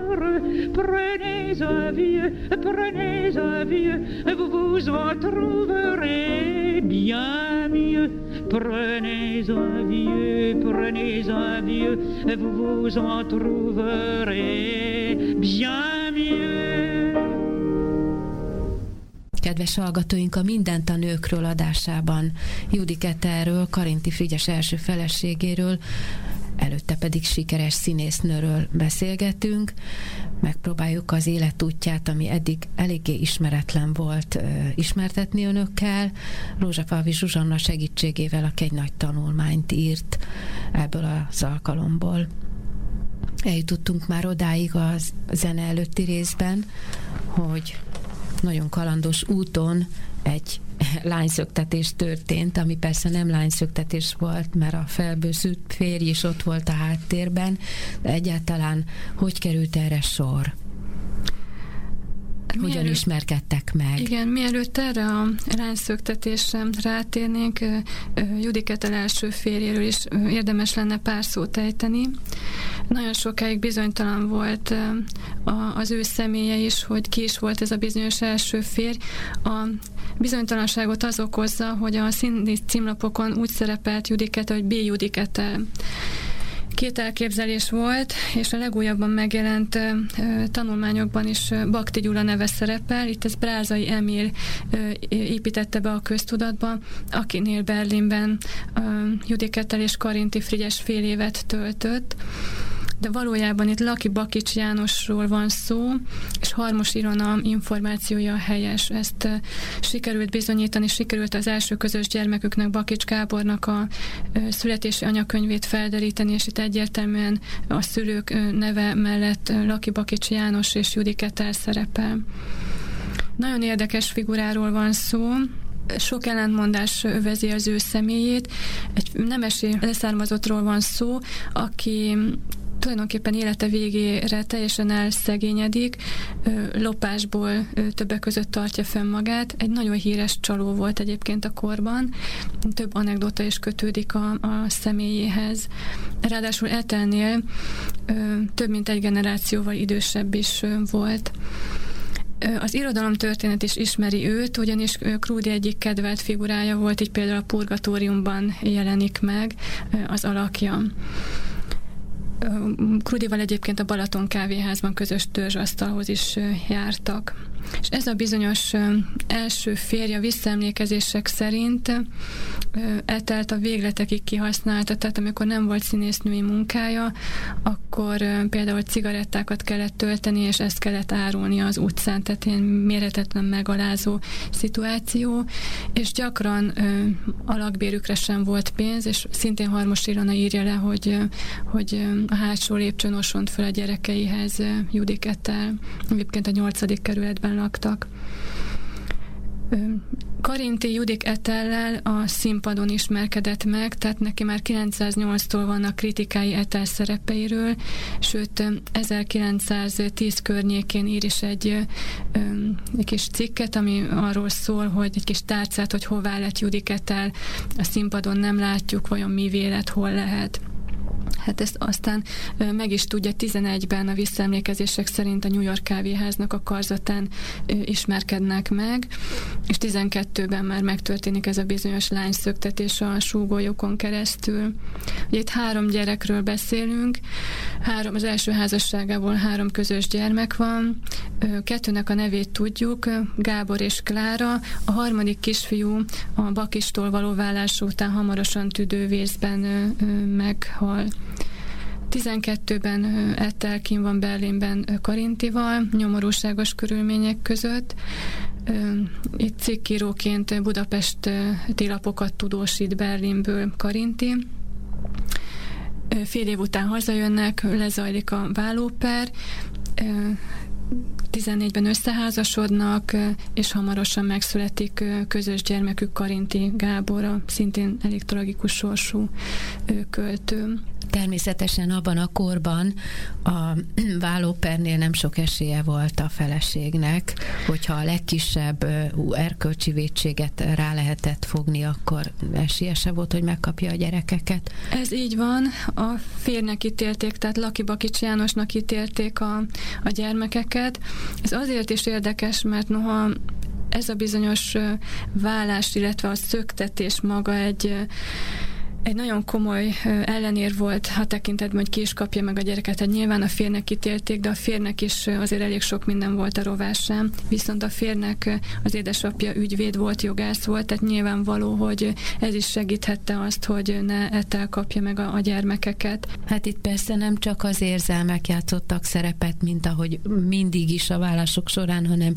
Prenez un vieux, prenez un vieux, vous en trouverez bien mieux. Prenez un vieux, prenez un vieux, vous vous en trouverez bien mieux. kedves hallgatóink, a Mindent a nőkről adásában Judik Eterről, Karinti Frigyes első feleségéről, előtte pedig sikeres színésznőről beszélgetünk. Megpróbáljuk az életútját, ami eddig eléggé ismeretlen volt, ismertetni önökkel. Rózsafalvi Zsuzsanna segítségével, aki egy nagy tanulmányt írt ebből az alkalomból. Eljutottunk már odáig az zene előtti részben, hogy nagyon kalandos úton egy (laughs) lányszöktetés történt, ami persze nem lányszöktetés volt, mert a felbőszült férj is ott volt a háttérben, de egyáltalán hogy került erre sor? Hogyan mielőtt, ismerkedtek meg? Igen, mielőtt erre a lányszöktetésre rátérnénk, Judiketel első férjéről is érdemes lenne pár szót ejteni. Nagyon sokáig bizonytalan volt az ő személye is, hogy ki is volt ez a bizonyos első férj. A bizonytalanságot az okozza, hogy a színi címlapokon úgy szerepelt Judiketel, hogy B. Judiketel. Két elképzelés volt, és a legújabban megjelent tanulmányokban is Bakti Gyula neve szerepel. Itt ez Brázai Emil építette be a köztudatba, akinél Berlinben Judiketel és Karinti Frigyes fél évet töltött de valójában itt Laki Bakics Jánosról van szó, és Harmos Irona információja helyes. Ezt uh, sikerült bizonyítani, sikerült az első közös gyermeküknek, Bakics Gábornak a uh, születési anyakönyvét felderíteni, és itt egyértelműen a szülők uh, neve mellett Laki Bakics János és Judi Ketel szerepel. Nagyon érdekes figuráról van szó, sok ellentmondás övezi az ő személyét. Egy nemesi leszármazottról van szó, aki tulajdonképpen élete végére teljesen elszegényedik, lopásból többek között tartja fenn magát. Egy nagyon híres csaló volt egyébként a korban, több anekdota is kötődik a, a személyéhez. Ráadásul Etelnél több mint egy generációval idősebb is volt. Az irodalom történet is ismeri őt, ugyanis Krúdi egyik kedvelt figurája volt, így például a Purgatóriumban jelenik meg az alakja. Krudival egyébként a Balaton kávéházban közös törzsasztalhoz is jártak. És ez a bizonyos első férje visszaemlékezések szerint etelt a végletekig kihasználta, tehát amikor nem volt színésznői munkája, akkor például cigarettákat kellett tölteni, és ezt kellett árulni az utcán, tehát ilyen méretetlen megalázó szituáció, és gyakran alakbérükre sem volt pénz, és szintén Harmos Irana írja le, hogy, hogy a hátsó lépcsőn osont föl a gyerekeihez Judikettel, egyébként a nyolcadik kerületben laktak. Karinti Judik Etellel a színpadon ismerkedett meg, tehát neki már 908-tól vannak kritikái Etel szerepeiről, sőt 1910 környékén ír is egy, egy kis cikket, ami arról szól, hogy egy kis tárcát, hogy hová lett Judik Etel, a színpadon nem látjuk, vajon mi vélet, hol lehet. Hát ezt aztán meg is tudja 11-ben a visszaemlékezések szerint a New York kávéháznak a karzatán ismerkednek meg, és 12-ben már megtörténik ez a bizonyos lányszöktetés a súgójokon keresztül. Ugye itt három gyerekről beszélünk, három, az első házasságából három közös gyermek van, kettőnek a nevét tudjuk, Gábor és Klára, a harmadik kisfiú a bakistól való vállás után hamarosan tüdővészben meghal. 12-ben Ettelkin van Berlinben Karintival, nyomorúságos körülmények között. Itt cikkíróként Budapest tilapokat tudósít Berlinből Karinti. Fél év után hazajönnek, lezajlik a vállóper, 14-ben összeházasodnak, és hamarosan megszületik közös gyermekük Karinti Gábor, szintén elég tragikus sorsú költő. Természetesen abban a korban a (clears throat) vállópernél nem sok esélye volt a feleségnek, hogyha a legkisebb erkölcsi vétséget rá lehetett fogni, akkor esélye se volt, hogy megkapja a gyerekeket. Ez így van. A férnek ítélték, tehát Laki Bakics Jánosnak ítélték a, a gyermekeket. Ez azért is érdekes, mert noha ez a bizonyos vállás, illetve a szöktetés maga egy egy nagyon komoly ellenér volt a tekintetben, hogy ki is kapja meg a gyereket. Tehát nyilván a férnek kitélték, de a férnek is azért elég sok minden volt a rovásán. Viszont a férnek az édesapja ügyvéd volt, jogász volt, tehát nyilvánvaló, hogy ez is segíthette azt, hogy ne etel kapja meg a, a gyermekeket. Hát itt persze nem csak az érzelmek játszottak szerepet, mint ahogy mindig is a vállások során, hanem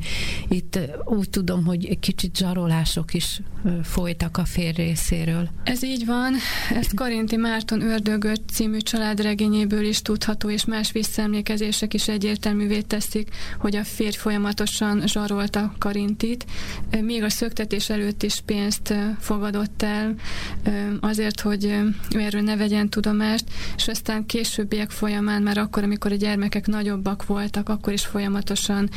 itt úgy tudom, hogy kicsit zsarolások is folytak a fér részéről. Ez így van, ezt Karinti Márton Ördögöt című családregényéből is tudható, és más visszaemlékezések is egyértelművé teszik, hogy a férj folyamatosan zsarolta Karintit. Még a szöktetés előtt is pénzt fogadott el azért, hogy ő erről ne vegyen tudomást, és aztán későbbiek folyamán, már akkor, amikor a gyermekek nagyobbak voltak, akkor is folyamatosan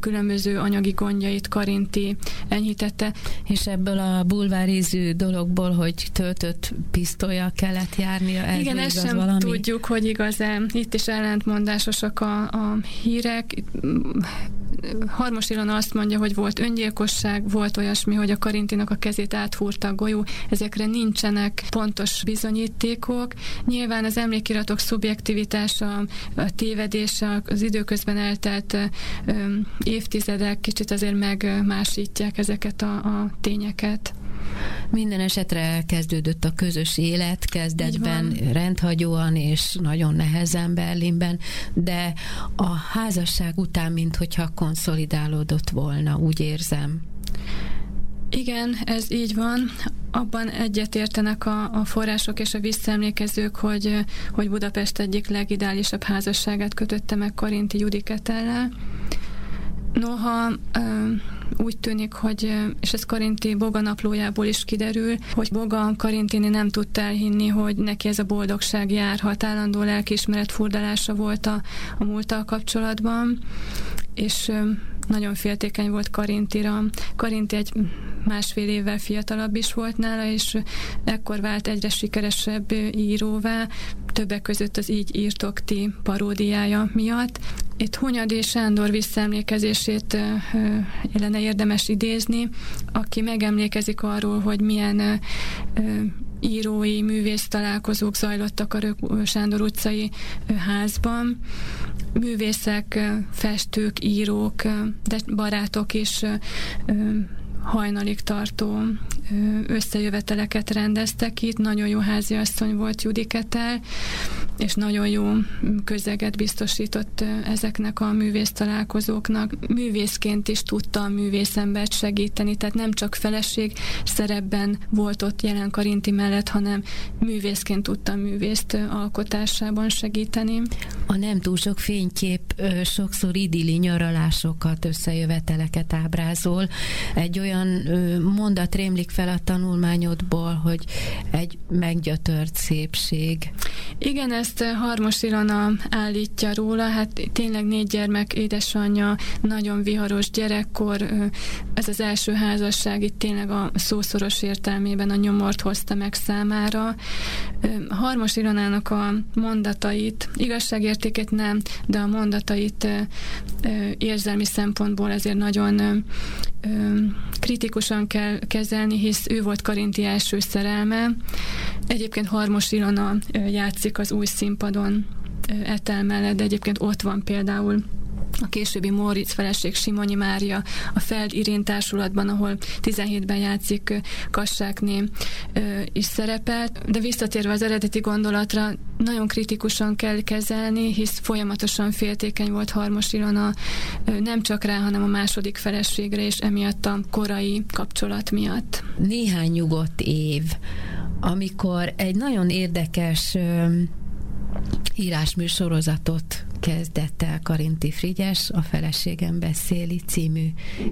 különböző anyagi gondjait Karinti enyhítette. És ebből a bulvárízű dologból, hogy töltött pisztolya kellett járnia? Ez Igen, ezt sem valami? tudjuk, hogy igaz-e. Itt is ellentmondásosak a, a hírek. Harmos Ilona azt mondja, hogy volt öngyilkosság, volt olyasmi, hogy a Karintinak a kezét áthúrta a golyó. Ezekre nincsenek pontos bizonyítékok. Nyilván az emlékiratok szubjektivitása, a tévedése, az időközben eltelt évtizedek kicsit azért megmásítják ezeket a, a tényeket. Minden esetre elkezdődött a közös élet, kezdetben rendhagyóan és nagyon nehezen Berlinben, de a házasság után, minthogyha konszolidálódott volna, úgy érzem. Igen, ez így van. Abban egyetértenek a, a források és a visszaemlékezők, hogy, hogy Budapest egyik legideálisabb házasságát kötötte meg Karinti Judiketellel. Noha úgy tűnik, hogy, és ez Karinti Boga naplójából is kiderül, hogy Boga Karintini nem tudta elhinni, hogy neki ez a boldogság járhat, állandó lelkiismeret furdalása volt a, a múlttal kapcsolatban, és nagyon féltékeny volt Karintira. Karinti egy másfél évvel fiatalabb is volt nála, és ekkor vált egyre sikeresebb íróvá, többek között az Így írtok ti paródiája miatt. Itt Hunyadi Sándor visszaemlékezését lenne érdemes idézni, aki megemlékezik arról, hogy milyen írói, művész találkozók zajlottak a Sándor utcai házban. Művészek, festők, írók, de barátok is hajnalig tartó összejöveteleket rendeztek itt. Nagyon jó háziasszony volt Judiketel, és nagyon jó közeget biztosított ezeknek a művész találkozóknak. Művészként is tudta a művészembert segíteni, tehát nem csak feleség szerepben volt ott jelen Karinti mellett, hanem művészként tudta a művészt alkotásában segíteni. A nem túl sok fénykép sokszor idilli nyaralásokat, összejöveteleket ábrázol. Egy olyan mondat rémlik fel a tanulmányodból, hogy egy meggyötört szépség. Igen, ez ezt Harmos Ilona állítja róla, hát tényleg négy gyermek édesanyja, nagyon viharos gyerekkor, ez az első házasság itt tényleg a szószoros értelmében a nyomort hozta meg számára. Harmos Ilonának a mondatait, igazságértékét nem, de a mondatait érzelmi szempontból ezért nagyon kritikusan kell kezelni, hisz ő volt Karinti első szerelme. Egyébként Harmos Ilona játszik az új színpadon Etel mellett, de egyébként ott van például a későbbi Móricz feleség Simonyi Mária a Feld Irén társulatban, ahol 17-ben játszik Kassákné is szerepelt, de visszatérve az eredeti gondolatra, nagyon kritikusan kell kezelni, hisz folyamatosan féltékeny volt Harmos Ilona nem csak rá, hanem a második feleségre, és emiatt a korai kapcsolat miatt. Néhány nyugodt év, amikor egy nagyon érdekes írásműsorozatot kezdett el Karinti Frigyes, a feleségem beszéli című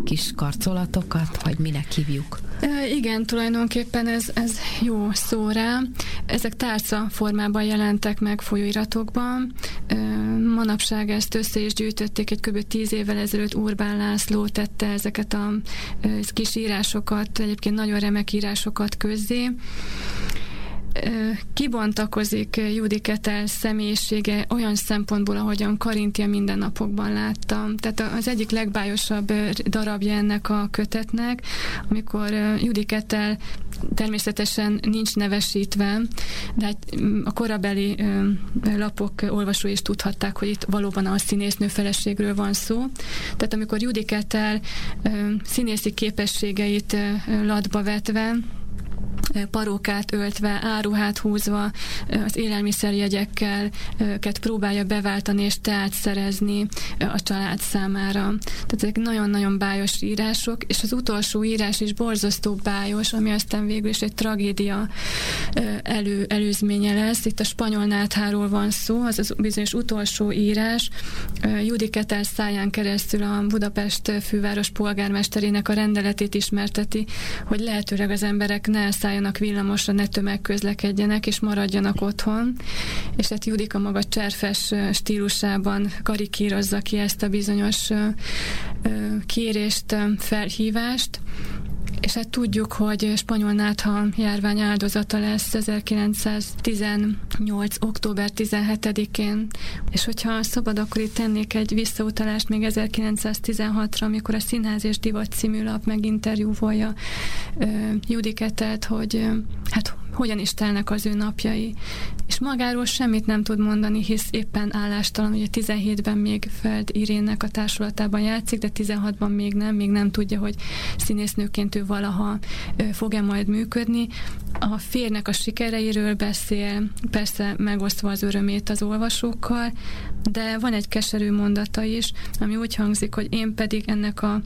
kis karcolatokat, vagy minek hívjuk? E, igen, tulajdonképpen ez, ez jó szó rá. Ezek tárca formában jelentek meg folyóiratokban. E, manapság ezt össze is gyűjtötték, egy kb. tíz évvel ezelőtt Urbán László tette ezeket a e, kis írásokat, egyébként nagyon remek írásokat közzé kibontakozik Judiketel személyisége olyan szempontból, ahogyan Karintia mindennapokban láttam. Tehát az egyik legbájosabb darabja ennek a kötetnek, amikor Judiketel természetesen nincs nevesítve, de hát, a korabeli lapok olvasói is tudhatták, hogy itt valóban a színésznő feleségről van szó. Tehát amikor Judiketel színészi képességeit latba vetve, parókát öltve, áruhát húzva, az élelmiszerjegyekkel őket próbálja beváltani és teát szerezni a család számára. Tehát ezek nagyon-nagyon bájos írások, és az utolsó írás is borzasztó bájos, ami aztán végül is egy tragédia elő, előzménye lesz. Itt a spanyol nátháról van szó, az az bizonyos utolsó írás. Judiketel száján keresztül a Budapest főváros polgármesterének a rendeletét ismerteti, hogy lehetőleg az emberek ne szálljanak villamosra, ne tömegközlekedjenek, és maradjanak otthon. És hát Judika maga cserfes stílusában karikírozza ki ezt a bizonyos kérést, felhívást, és hát tudjuk, hogy spanyol nátha járvány áldozata lesz 1918. október 17-én, és hogyha szabad, akkor itt tennék egy visszautalást még 1916-ra, amikor a Színház és Divat című lap meginterjúvolja Judiketet, hogy hát hogyan is telnek az ő napjai. És magáról semmit nem tud mondani, hisz éppen állástalan, ugye 17-ben még Feld Irénnek a társulatában játszik, de 16-ban még nem, még nem tudja, hogy színésznőként ő valaha fog-e majd működni. A férnek a sikereiről beszél, persze megosztva az örömét az olvasókkal, de van egy keserű mondata is, ami úgy hangzik, hogy én pedig ennek a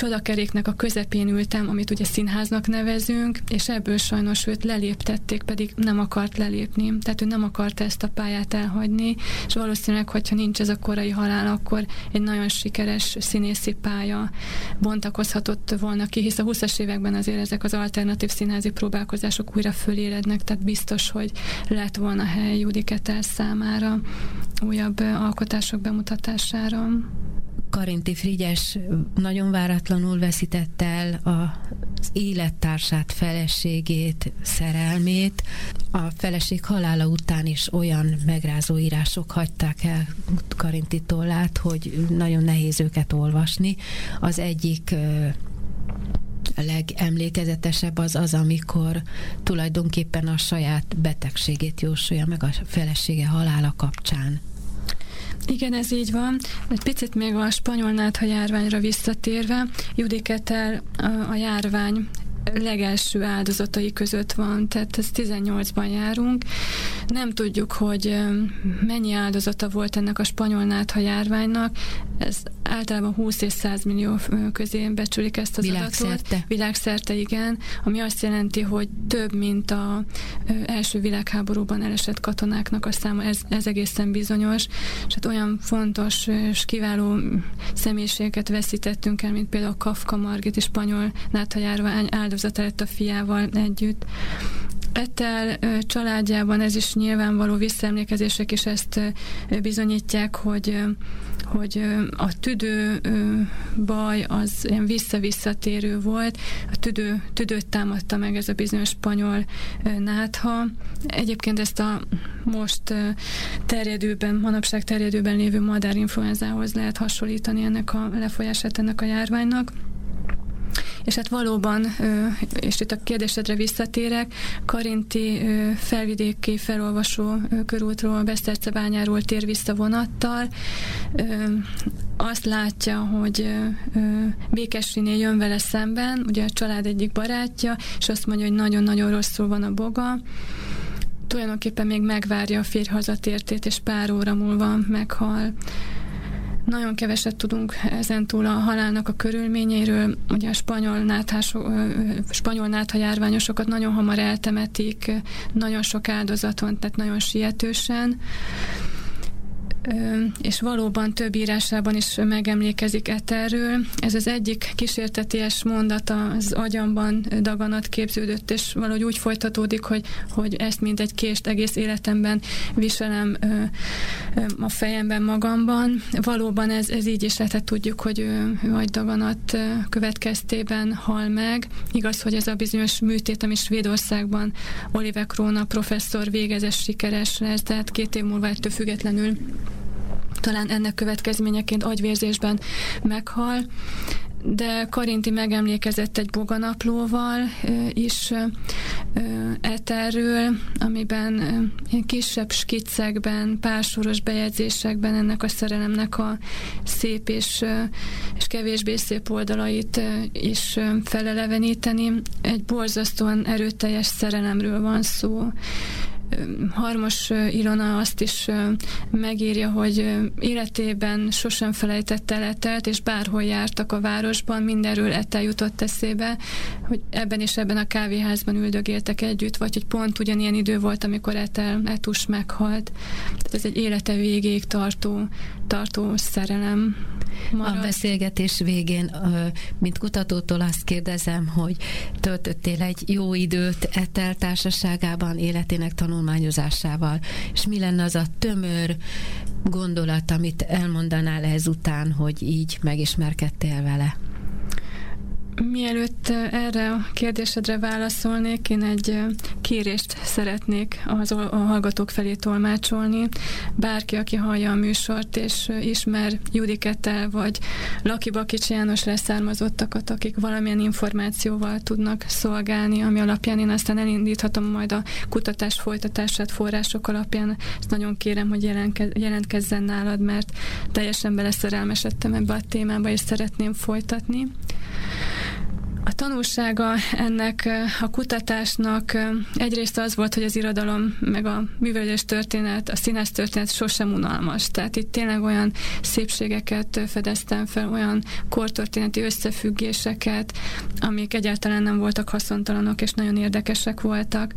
csodakeréknek a közepén ültem, amit ugye színháznak nevezünk, és ebből sajnos őt leléptették, pedig nem akart lelépni. Tehát ő nem akart ezt a pályát elhagyni, és valószínűleg, hogyha nincs ez a korai halál, akkor egy nagyon sikeres színészi pálya bontakozhatott volna ki, hisz a 20-as években azért ezek az alternatív színházi próbálkozások újra fölérednek, tehát biztos, hogy lett volna hely Judiketel számára újabb alkotások bemutatására. Karinti Frigyes nagyon váratlanul veszítette el az élettársát, feleségét, szerelmét. A feleség halála után is olyan megrázó írások hagyták el Karinti tollát, hogy nagyon nehéz őket olvasni. Az egyik legemlékezetesebb az az, amikor tulajdonképpen a saját betegségét jósolja meg a felesége halála kapcsán. Igen, ez így van. Egy picit még a spanyol nátha járványra visszatérve, Judiketel a járvány legelső áldozatai között van, tehát ez 18-ban járunk. Nem tudjuk, hogy mennyi áldozata volt ennek a spanyol nátha járványnak. Ez általában 20 és 100 millió közé becsülik ezt az Világszerte. adatot. Világszerte, igen. Ami azt jelenti, hogy több, mint a első világháborúban elesett katonáknak a száma, ez, ez egészen bizonyos. És hát olyan fontos és kiváló személyiségeket veszítettünk el, mint például Kafka Margit, és spanyol nátha járvány áldozata lett a fiával együtt. Etel családjában ez is nyilvánvaló visszaemlékezések is ezt bizonyítják, hogy hogy a tüdő baj az ilyen vissza-visszatérő volt. A tüdő, tüdőt támadta meg ez a bizonyos spanyol nátha. Egyébként ezt a most terjedőben, manapság terjedőben lévő madárinfluenzához lehet hasonlítani ennek a lefolyását ennek a járványnak. És hát valóban, és itt a kérdésedre visszatérek, Karinti felvidéki felolvasó körútról, Besztercebányáról tér vissza vonattal, azt látja, hogy Békesriné jön vele szemben, ugye a család egyik barátja, és azt mondja, hogy nagyon-nagyon rosszul van a boga, tulajdonképpen még megvárja a férj hazatértét, és pár óra múlva meghal. Nagyon keveset tudunk ezen túl a halálnak a körülményeiről. Ugye a spanyol, náthások, spanyol nátha járványosokat nagyon hamar eltemetik, nagyon sok áldozaton, tehát nagyon sietősen és valóban több írásában is megemlékezik Eterről. Ez az egyik kísérteties mondat az agyamban daganat képződött, és valahogy úgy folytatódik, hogy, hogy ezt mint egy kést egész életemben viselem a fejemben magamban. Valóban ez, ez így is lehetett, tudjuk, hogy ő, ő agydaganat következtében hal meg. Igaz, hogy ez a bizonyos műtét, ami Svédországban Oliver Króna professzor végezes sikeres lesz, tehát két év múlva ettől függetlenül talán ennek következményeként agyvérzésben meghal, de Karinti megemlékezett egy boganaplóval is eterről, amiben kisebb skicekben, pársoros bejegyzésekben ennek a szerelemnek a szép és, és kevésbé szép oldalait is feleleveníteni. Egy borzasztóan erőteljes szerelemről van szó, Harmos Ilona azt is megírja, hogy életében sosem felejtette letelt, és bárhol jártak a városban, mindenről etel jutott eszébe, hogy ebben és ebben a kávéházban üldögéltek együtt, vagy hogy pont ugyanilyen idő volt, amikor etel, etus meghalt. Tehát ez egy élete végéig tartó, tartó szerelem. Marad. A beszélgetés végén, mint kutatótól azt kérdezem, hogy töltöttél egy jó időt Etel társaságában életének tanulmányozásával, és mi lenne az a tömör gondolat, amit elmondanál ezután, hogy így megismerkedtél vele? Mielőtt erre a kérdésedre válaszolnék, én egy kérést szeretnék az a hallgatók felé tolmácsolni. Bárki, aki hallja a műsort, és ismer Judikettel, vagy Laki Bakics János leszármazottakat, akik valamilyen információval tudnak szolgálni, ami alapján én aztán elindíthatom majd a kutatás folytatását források alapján. Ezt nagyon kérem, hogy jelentkezzen nálad, mert teljesen beleszerelmesedtem ebbe a témába, és szeretném folytatni. A tanulsága ennek a kutatásnak egyrészt az volt, hogy az irodalom, meg a művelés történet, a színész történet sosem unalmas. Tehát itt tényleg olyan szépségeket fedeztem fel, olyan kortörténeti összefüggéseket, amik egyáltalán nem voltak haszontalanok, és nagyon érdekesek voltak.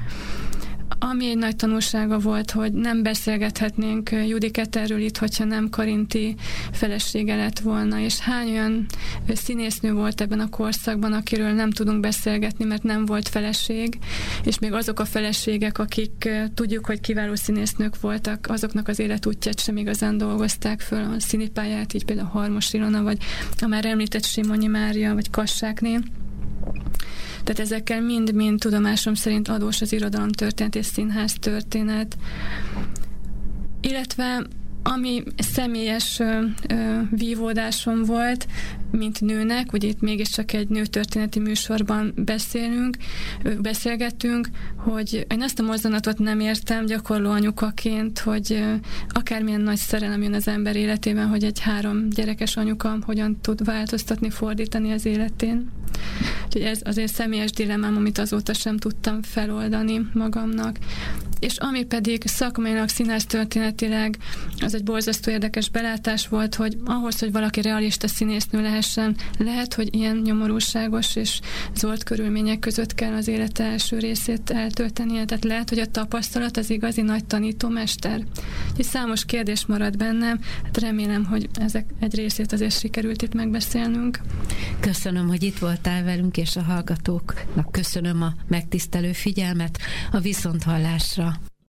Ami egy nagy tanulsága volt, hogy nem beszélgethetnénk Judiket erről itt, hogyha nem Karinti felesége lett volna, és hány olyan színésznő volt ebben a korszakban, akiről nem tudunk beszélgetni, mert nem volt feleség, és még azok a feleségek, akik tudjuk, hogy kiváló színésznők voltak, azoknak az életútját sem igazán dolgozták föl. A színipályát, így például Harmos Ilona, vagy a már említett Simonyi Mária, vagy Kassákné. Tehát ezekkel mind-mind tudomásom szerint adós az irodalom történet és színház történet. Illetve ami személyes ö, ö, vívódásom volt, mint nőnek, ugye itt mégiscsak egy nőtörténeti műsorban beszélünk, beszélgetünk, hogy én azt a mozdulatot nem értem gyakorló anyukaként, hogy akármilyen nagy szerelem jön az ember életében, hogy egy három gyerekes anyuka hogyan tud változtatni, fordítani az életén. Úgyhogy ez az én személyes dilemmám, amit azóta sem tudtam feloldani magamnak. És ami pedig szakmailag, színász történetileg, az egy borzasztó érdekes belátás volt, hogy ahhoz, hogy valaki realista színésznő lehessen, lehet, hogy ilyen nyomorúságos és zolt körülmények között kell az élete első részét eltöltenie. Tehát lehet, hogy a tapasztalat az igazi nagy tanítómester. És számos kérdés marad bennem, hát remélem, hogy ezek egy részét azért sikerült itt megbeszélnünk. Köszönöm, hogy itt voltál velünk, és a hallgatóknak köszönöm a megtisztelő figyelmet. A viszonthallásra